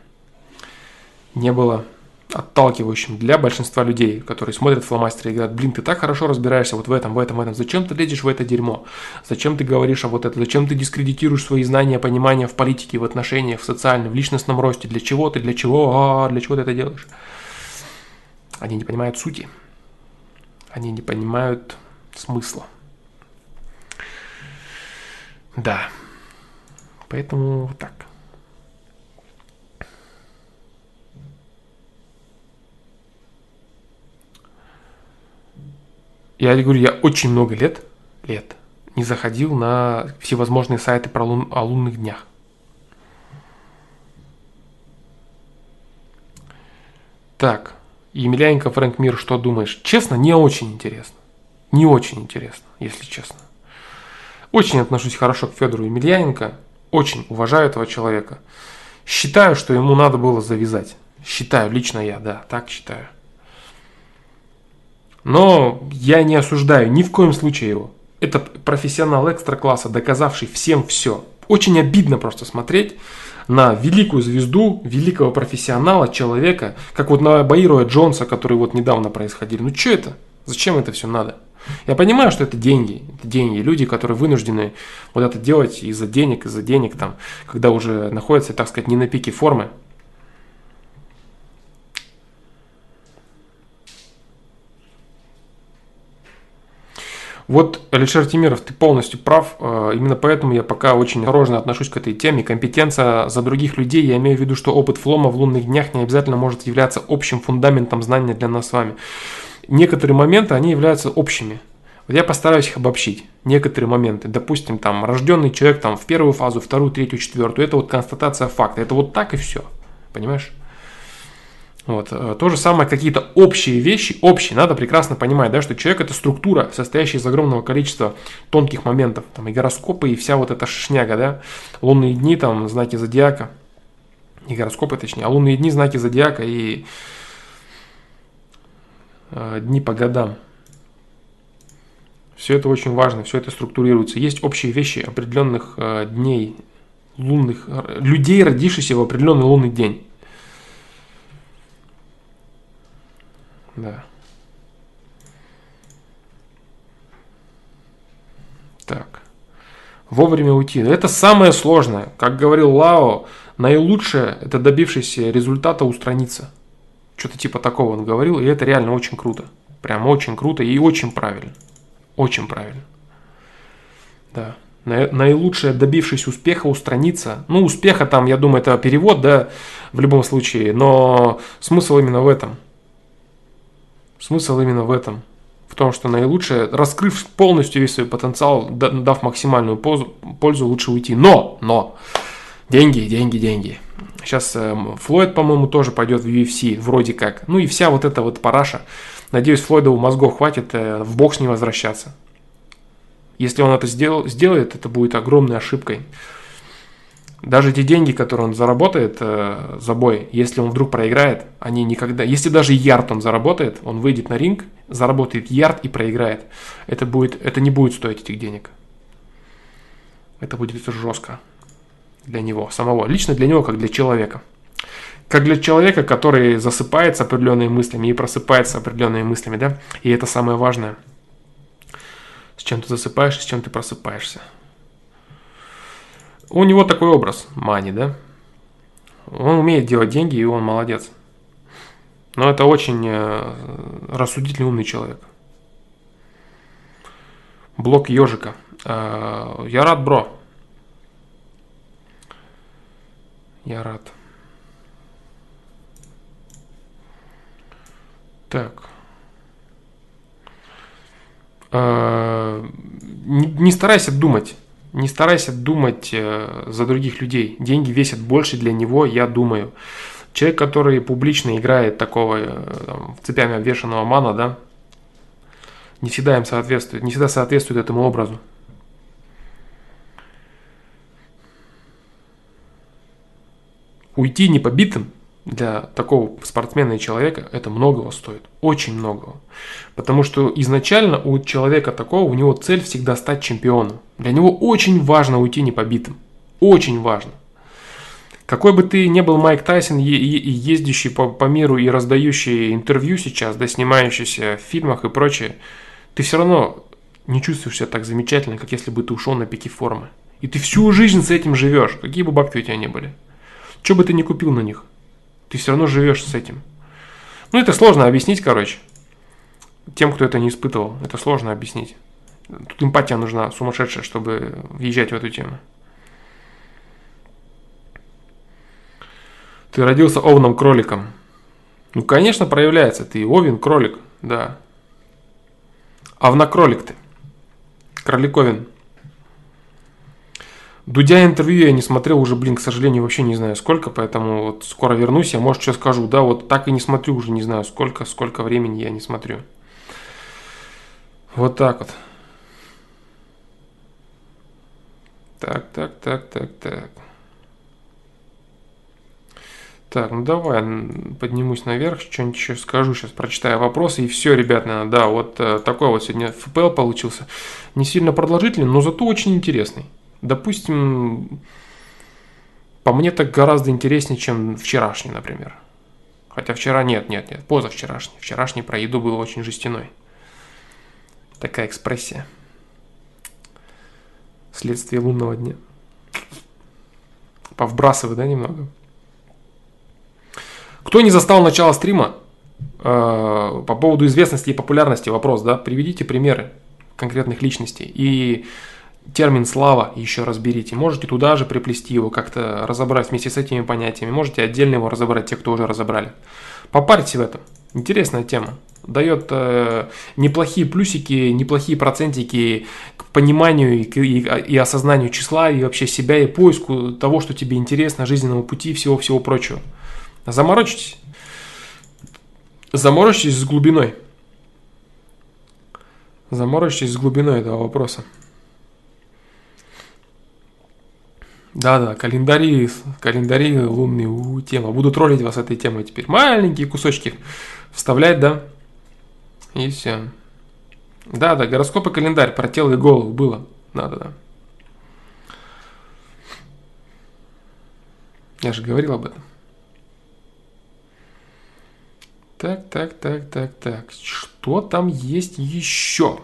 Speaker 1: не было отталкивающим для большинства людей, которые смотрят фломастеры и говорят, блин, ты так хорошо разбираешься вот в этом, в этом, в этом, зачем ты лезешь в это дерьмо? Зачем ты говоришь о вот это? Зачем ты дискредитируешь свои знания, понимания в политике, в отношениях, в социальном, в личностном росте? Для чего ты, для чего, а, для чего ты это делаешь? Они не понимают сути. Они не понимают смысла. Да. Поэтому так. Я говорю, я очень много лет, лет не заходил на всевозможные сайты про лун, о лунных днях. Так, Емельяненко, Фрэнк Мир, что думаешь? Честно, не очень интересно. Не очень интересно, если честно. Очень отношусь хорошо к Федору Емельяненко, очень уважаю этого человека. Считаю, что ему надо было завязать. Считаю, лично я, да, так считаю. Но я не осуждаю ни в коем случае его. Это профессионал экстра-класса, доказавший всем все. Очень обидно просто смотреть на великую звезду, великого профессионала, человека, как вот на Баируя Джонса, который вот недавно происходили. Ну что это? Зачем это все надо? Я понимаю, что это деньги, это деньги, люди, которые вынуждены вот это делать из-за денег, из-за денег, там, когда уже находятся, так сказать, не на пике формы. Вот, Алишер Тимиров, ты полностью прав. Э, именно поэтому я пока очень осторожно отношусь к этой теме. Компетенция за других людей, я имею в виду, что опыт флома в лунных днях не обязательно может являться общим фундаментом знания для нас с вами. Некоторые моменты, они являются общими. Вот я постараюсь их обобщить. Некоторые моменты. Допустим, там, рожденный человек там, в первую фазу, вторую, третью, четвертую. Это вот констатация факта. Это вот так и все. Понимаешь? Вот. Э, то же самое, какие-то общие вещи, общие, надо прекрасно понимать, да, что человек это структура, состоящая из огромного количества тонких моментов, там и гороскопы, и вся вот эта шняга, да, лунные дни, там, знаки зодиака, и гороскопы точнее, а лунные дни, знаки зодиака и э, дни по годам. Все это очень важно, все это структурируется. Есть общие вещи определенных э, дней, лунных, людей, родившихся в определенный лунный день. Да. Так. Вовремя уйти. Это самое сложное. Как говорил Лао, наилучшее – это добившийся результата устраниться. Что-то типа такого он говорил, и это реально очень круто. Прям очень круто и очень правильно. Очень правильно. Да. Наилучшее, добившись успеха, устраниться. Ну, успеха там, я думаю, это перевод, да, в любом случае. Но смысл именно в этом – Смысл именно в этом. В том, что наилучшее, раскрыв полностью весь свой потенциал, дав максимальную пользу, лучше уйти. Но, но, деньги, деньги, деньги. Сейчас э, Флойд, по-моему, тоже пойдет в UFC, вроде как. Ну и вся вот эта вот параша. Надеюсь, Флойда у мозгов хватит э, в бокс не возвращаться. Если он это сделал, сделает, это будет огромной ошибкой. Даже те деньги, которые он заработает э, за бой, если он вдруг проиграет, они никогда... Если даже ярд он заработает, он выйдет на ринг, заработает ярд и проиграет. Это, будет, это не будет стоить этих денег. Это будет жестко для него самого. Лично для него, как для человека. Как для человека, который засыпается определенными мыслями и просыпается определенными мыслями, да? И это самое важное. С чем ты засыпаешь и с чем ты просыпаешься. У него такой образ, Мани, да? Он умеет делать деньги, и он молодец. Но это очень э, рассудительный, умный человек. Блок ежика. Э, я рад, бро. Я рад. Так. Э, не, не старайся думать. Не старайся думать э, за других людей. Деньги весят больше для него, я думаю. Человек, который публично играет такого э, там, цепями обвешанного мана, да, не всегда им соответствует, не всегда соответствует этому образу. Уйти непобитым для такого спортсмена и человека это многого стоит. Очень многого. Потому что изначально у человека такого, у него цель всегда стать чемпионом. Для него очень важно уйти непобитым. Очень важно. Какой бы ты ни был Майк Тайсон, и ездящий по, по миру и раздающий интервью сейчас, да, снимающийся в фильмах и прочее, ты все равно не чувствуешь себя так замечательно, как если бы ты ушел на пике формы. И ты всю жизнь с этим живешь, какие бы бабки у тебя ни были. Что бы ты ни купил на них, ты все равно живешь с этим. Ну, это сложно объяснить, короче. Тем, кто это не испытывал, это сложно объяснить. Тут эмпатия нужна сумасшедшая, чтобы въезжать в эту тему. Ты родился овном кроликом. Ну, конечно, проявляется. Ты овен кролик, да. Овнокролик ты. Кроликовин. Дудя интервью я не смотрел уже, блин, к сожалению, вообще не знаю сколько, поэтому вот скоро вернусь, я, может, что скажу. Да, вот так и не смотрю уже, не знаю сколько, сколько времени я не смотрю. Вот так вот. Так, так, так, так, так. Так, ну давай, поднимусь наверх, что-нибудь еще скажу, сейчас прочитаю вопросы, и все, ребят, да, вот э, такой вот сегодня ФПЛ получился. Не сильно продолжительный, но зато очень интересный. Допустим, по мне так гораздо интереснее, чем вчерашний, например. Хотя вчера нет, нет, нет, позавчерашний. Вчерашний про еду был очень жестяной. Такая экспрессия. Следствие лунного дня. Повбрасывай, да, немного? Кто не застал начало стрима, э, по поводу известности и популярности вопрос, да, приведите примеры конкретных личностей. И термин «слава» еще разберите. Можете туда же приплести его, как-то разобрать вместе с этими понятиями. Можете отдельно его разобрать, те, кто уже разобрали. Попарьте в этом. Интересная тема. Дает э, неплохие плюсики, неплохие процентики к пониманию и, и, и осознанию числа, и вообще себя, и поиску того, что тебе интересно, жизненному пути, всего-всего прочего. Заморочитесь. Заморочитесь с глубиной. Заморочитесь с глубиной этого вопроса. Да-да, календари, календари лунные, у, тема. Буду троллить вас этой темой теперь. Маленькие кусочки вставлять, да? И все. Да-да, гороскоп и календарь про тело и голову было. Да-да-да. Я же говорил об этом. Так, так, так, так, так. Что там есть еще?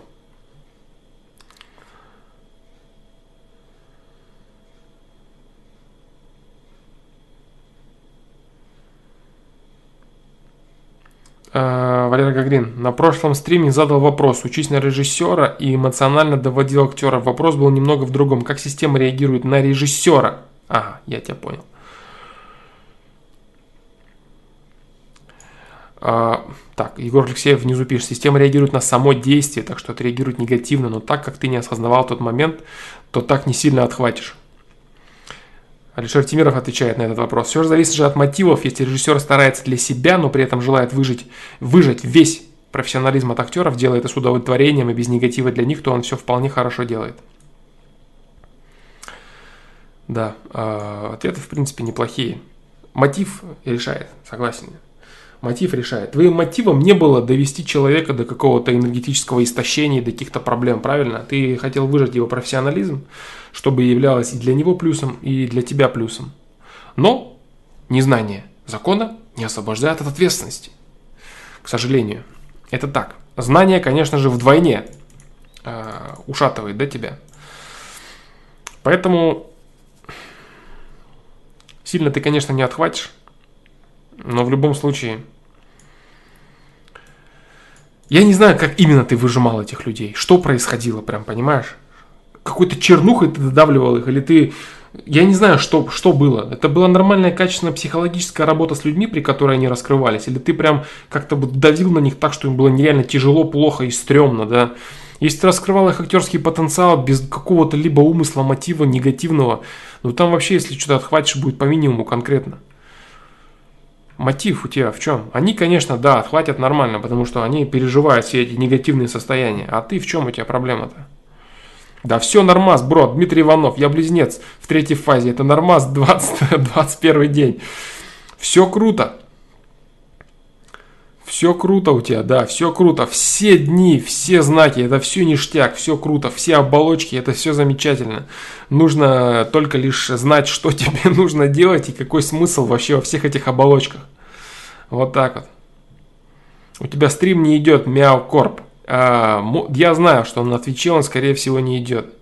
Speaker 1: А, Валерий Гагрин. На прошлом стриме задал вопрос. Учись на режиссера и эмоционально доводил актера. Вопрос был немного в другом. Как система реагирует на режиссера? Ага, я тебя понял. А, так, Егор Алексеев внизу пишет, система реагирует на само действие, так что отреагирует негативно, но так как ты не осознавал тот момент, то так не сильно отхватишь. Алишер Тимиров отвечает на этот вопрос. Все же зависит же от мотивов. Если режиссер старается для себя, но при этом желает выжить, выжать весь профессионализм от актеров, делает это с удовлетворением и без негатива для них, то он все вполне хорошо делает. Да, э, ответы в принципе неплохие. Мотив решает, согласен. Мотив решает. Твоим мотивом не было довести человека до какого-то энергетического истощения, до каких-то проблем, правильно? Ты хотел выжать его профессионализм, чтобы являлось и для него плюсом, и для тебя плюсом. Но незнание закона не освобождает от ответственности. К сожалению, это так. Знание, конечно же, вдвойне э, ушатывает да, тебя. Поэтому сильно ты, конечно, не отхватишь. Но в любом случае, я не знаю, как именно ты выжимал этих людей. Что происходило, прям, понимаешь? Какой-то чернухой ты додавливал их, или ты... Я не знаю, что, что было. Это была нормальная, качественная психологическая работа с людьми, при которой они раскрывались? Или ты прям как-то давил на них так, что им было нереально тяжело, плохо и стрёмно, да? Если ты раскрывал их актерский потенциал без какого-то либо умысла, мотива негативного, ну там вообще, если что-то отхватишь, будет по минимуму конкретно. Мотив у тебя в чем? Они, конечно, да, отхватят нормально, потому что они переживают все эти негативные состояния. А ты в чем у тебя проблема-то? Да все нормас, бро, Дмитрий Иванов, я близнец в третьей фазе. Это нормас [LAUGHS] 20, 21 день. Все круто. Все круто у тебя, да, все круто. Все дни, все знаки, это все ништяк, все круто. Все оболочки, это все замечательно. Нужно только лишь знать, что [LAUGHS] тебе нужно делать и какой смысл вообще во всех этих оболочках. Вот так вот. У тебя стрим не идет, Мяу Корп. А, я знаю, что на Твиче он, скорее всего, не идет.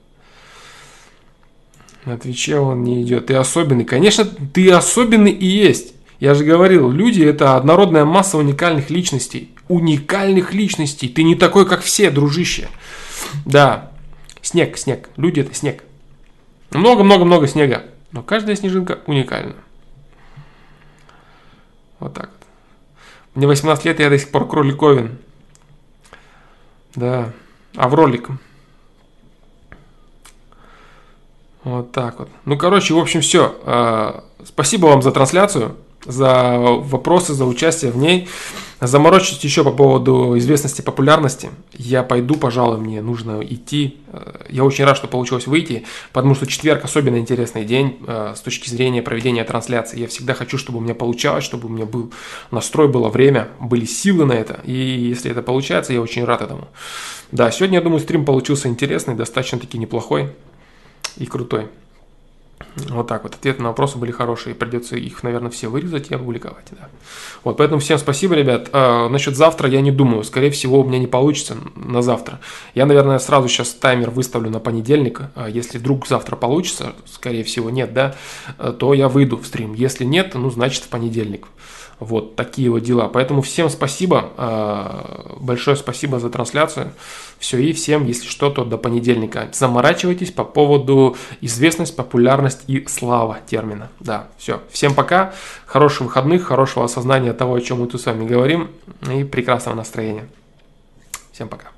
Speaker 1: На Твиче он не идет. Ты особенный. Конечно, ты особенный и есть. Я же говорил, люди это однородная масса уникальных личностей. Уникальных личностей. Ты не такой, как все, дружище. Да. Снег, снег. Люди это снег. Много-много-много снега. Но каждая снежинка уникальна. Вот так. Мне 18 лет, я до сих пор кроликовин. Да. А в ролик. Вот так вот. Ну, короче, в общем, все. А, спасибо вам за трансляцию за вопросы, за участие в ней. Заморочить еще по поводу известности, популярности. Я пойду, пожалуй, мне нужно идти. Я очень рад, что получилось выйти, потому что четверг особенно интересный день э, с точки зрения проведения трансляции. Я всегда хочу, чтобы у меня получалось, чтобы у меня был настрой, было время, были силы на это. И если это получается, я очень рад этому. Да, сегодня, я думаю, стрим получился интересный, достаточно таки неплохой и крутой. Вот так вот. Ответы на вопросы были хорошие. Придется их, наверное, все вырезать и опубликовать. Да. Вот, поэтому всем спасибо, ребят. А, насчет завтра я не думаю. Скорее всего, у меня не получится на завтра. Я, наверное, сразу сейчас таймер выставлю на понедельник. А если вдруг завтра получится, скорее всего, нет, да, то я выйду в стрим. Если нет, ну, значит, в понедельник. Вот такие вот дела. Поэтому всем спасибо, а, большое спасибо за трансляцию. Все, и всем, если что, то до понедельника. Заморачивайтесь по поводу известность, популярность и слава термина. Да, все. Всем пока, хороших выходных, хорошего осознания того, о чем мы тут с вами говорим, и прекрасного настроения. Всем пока.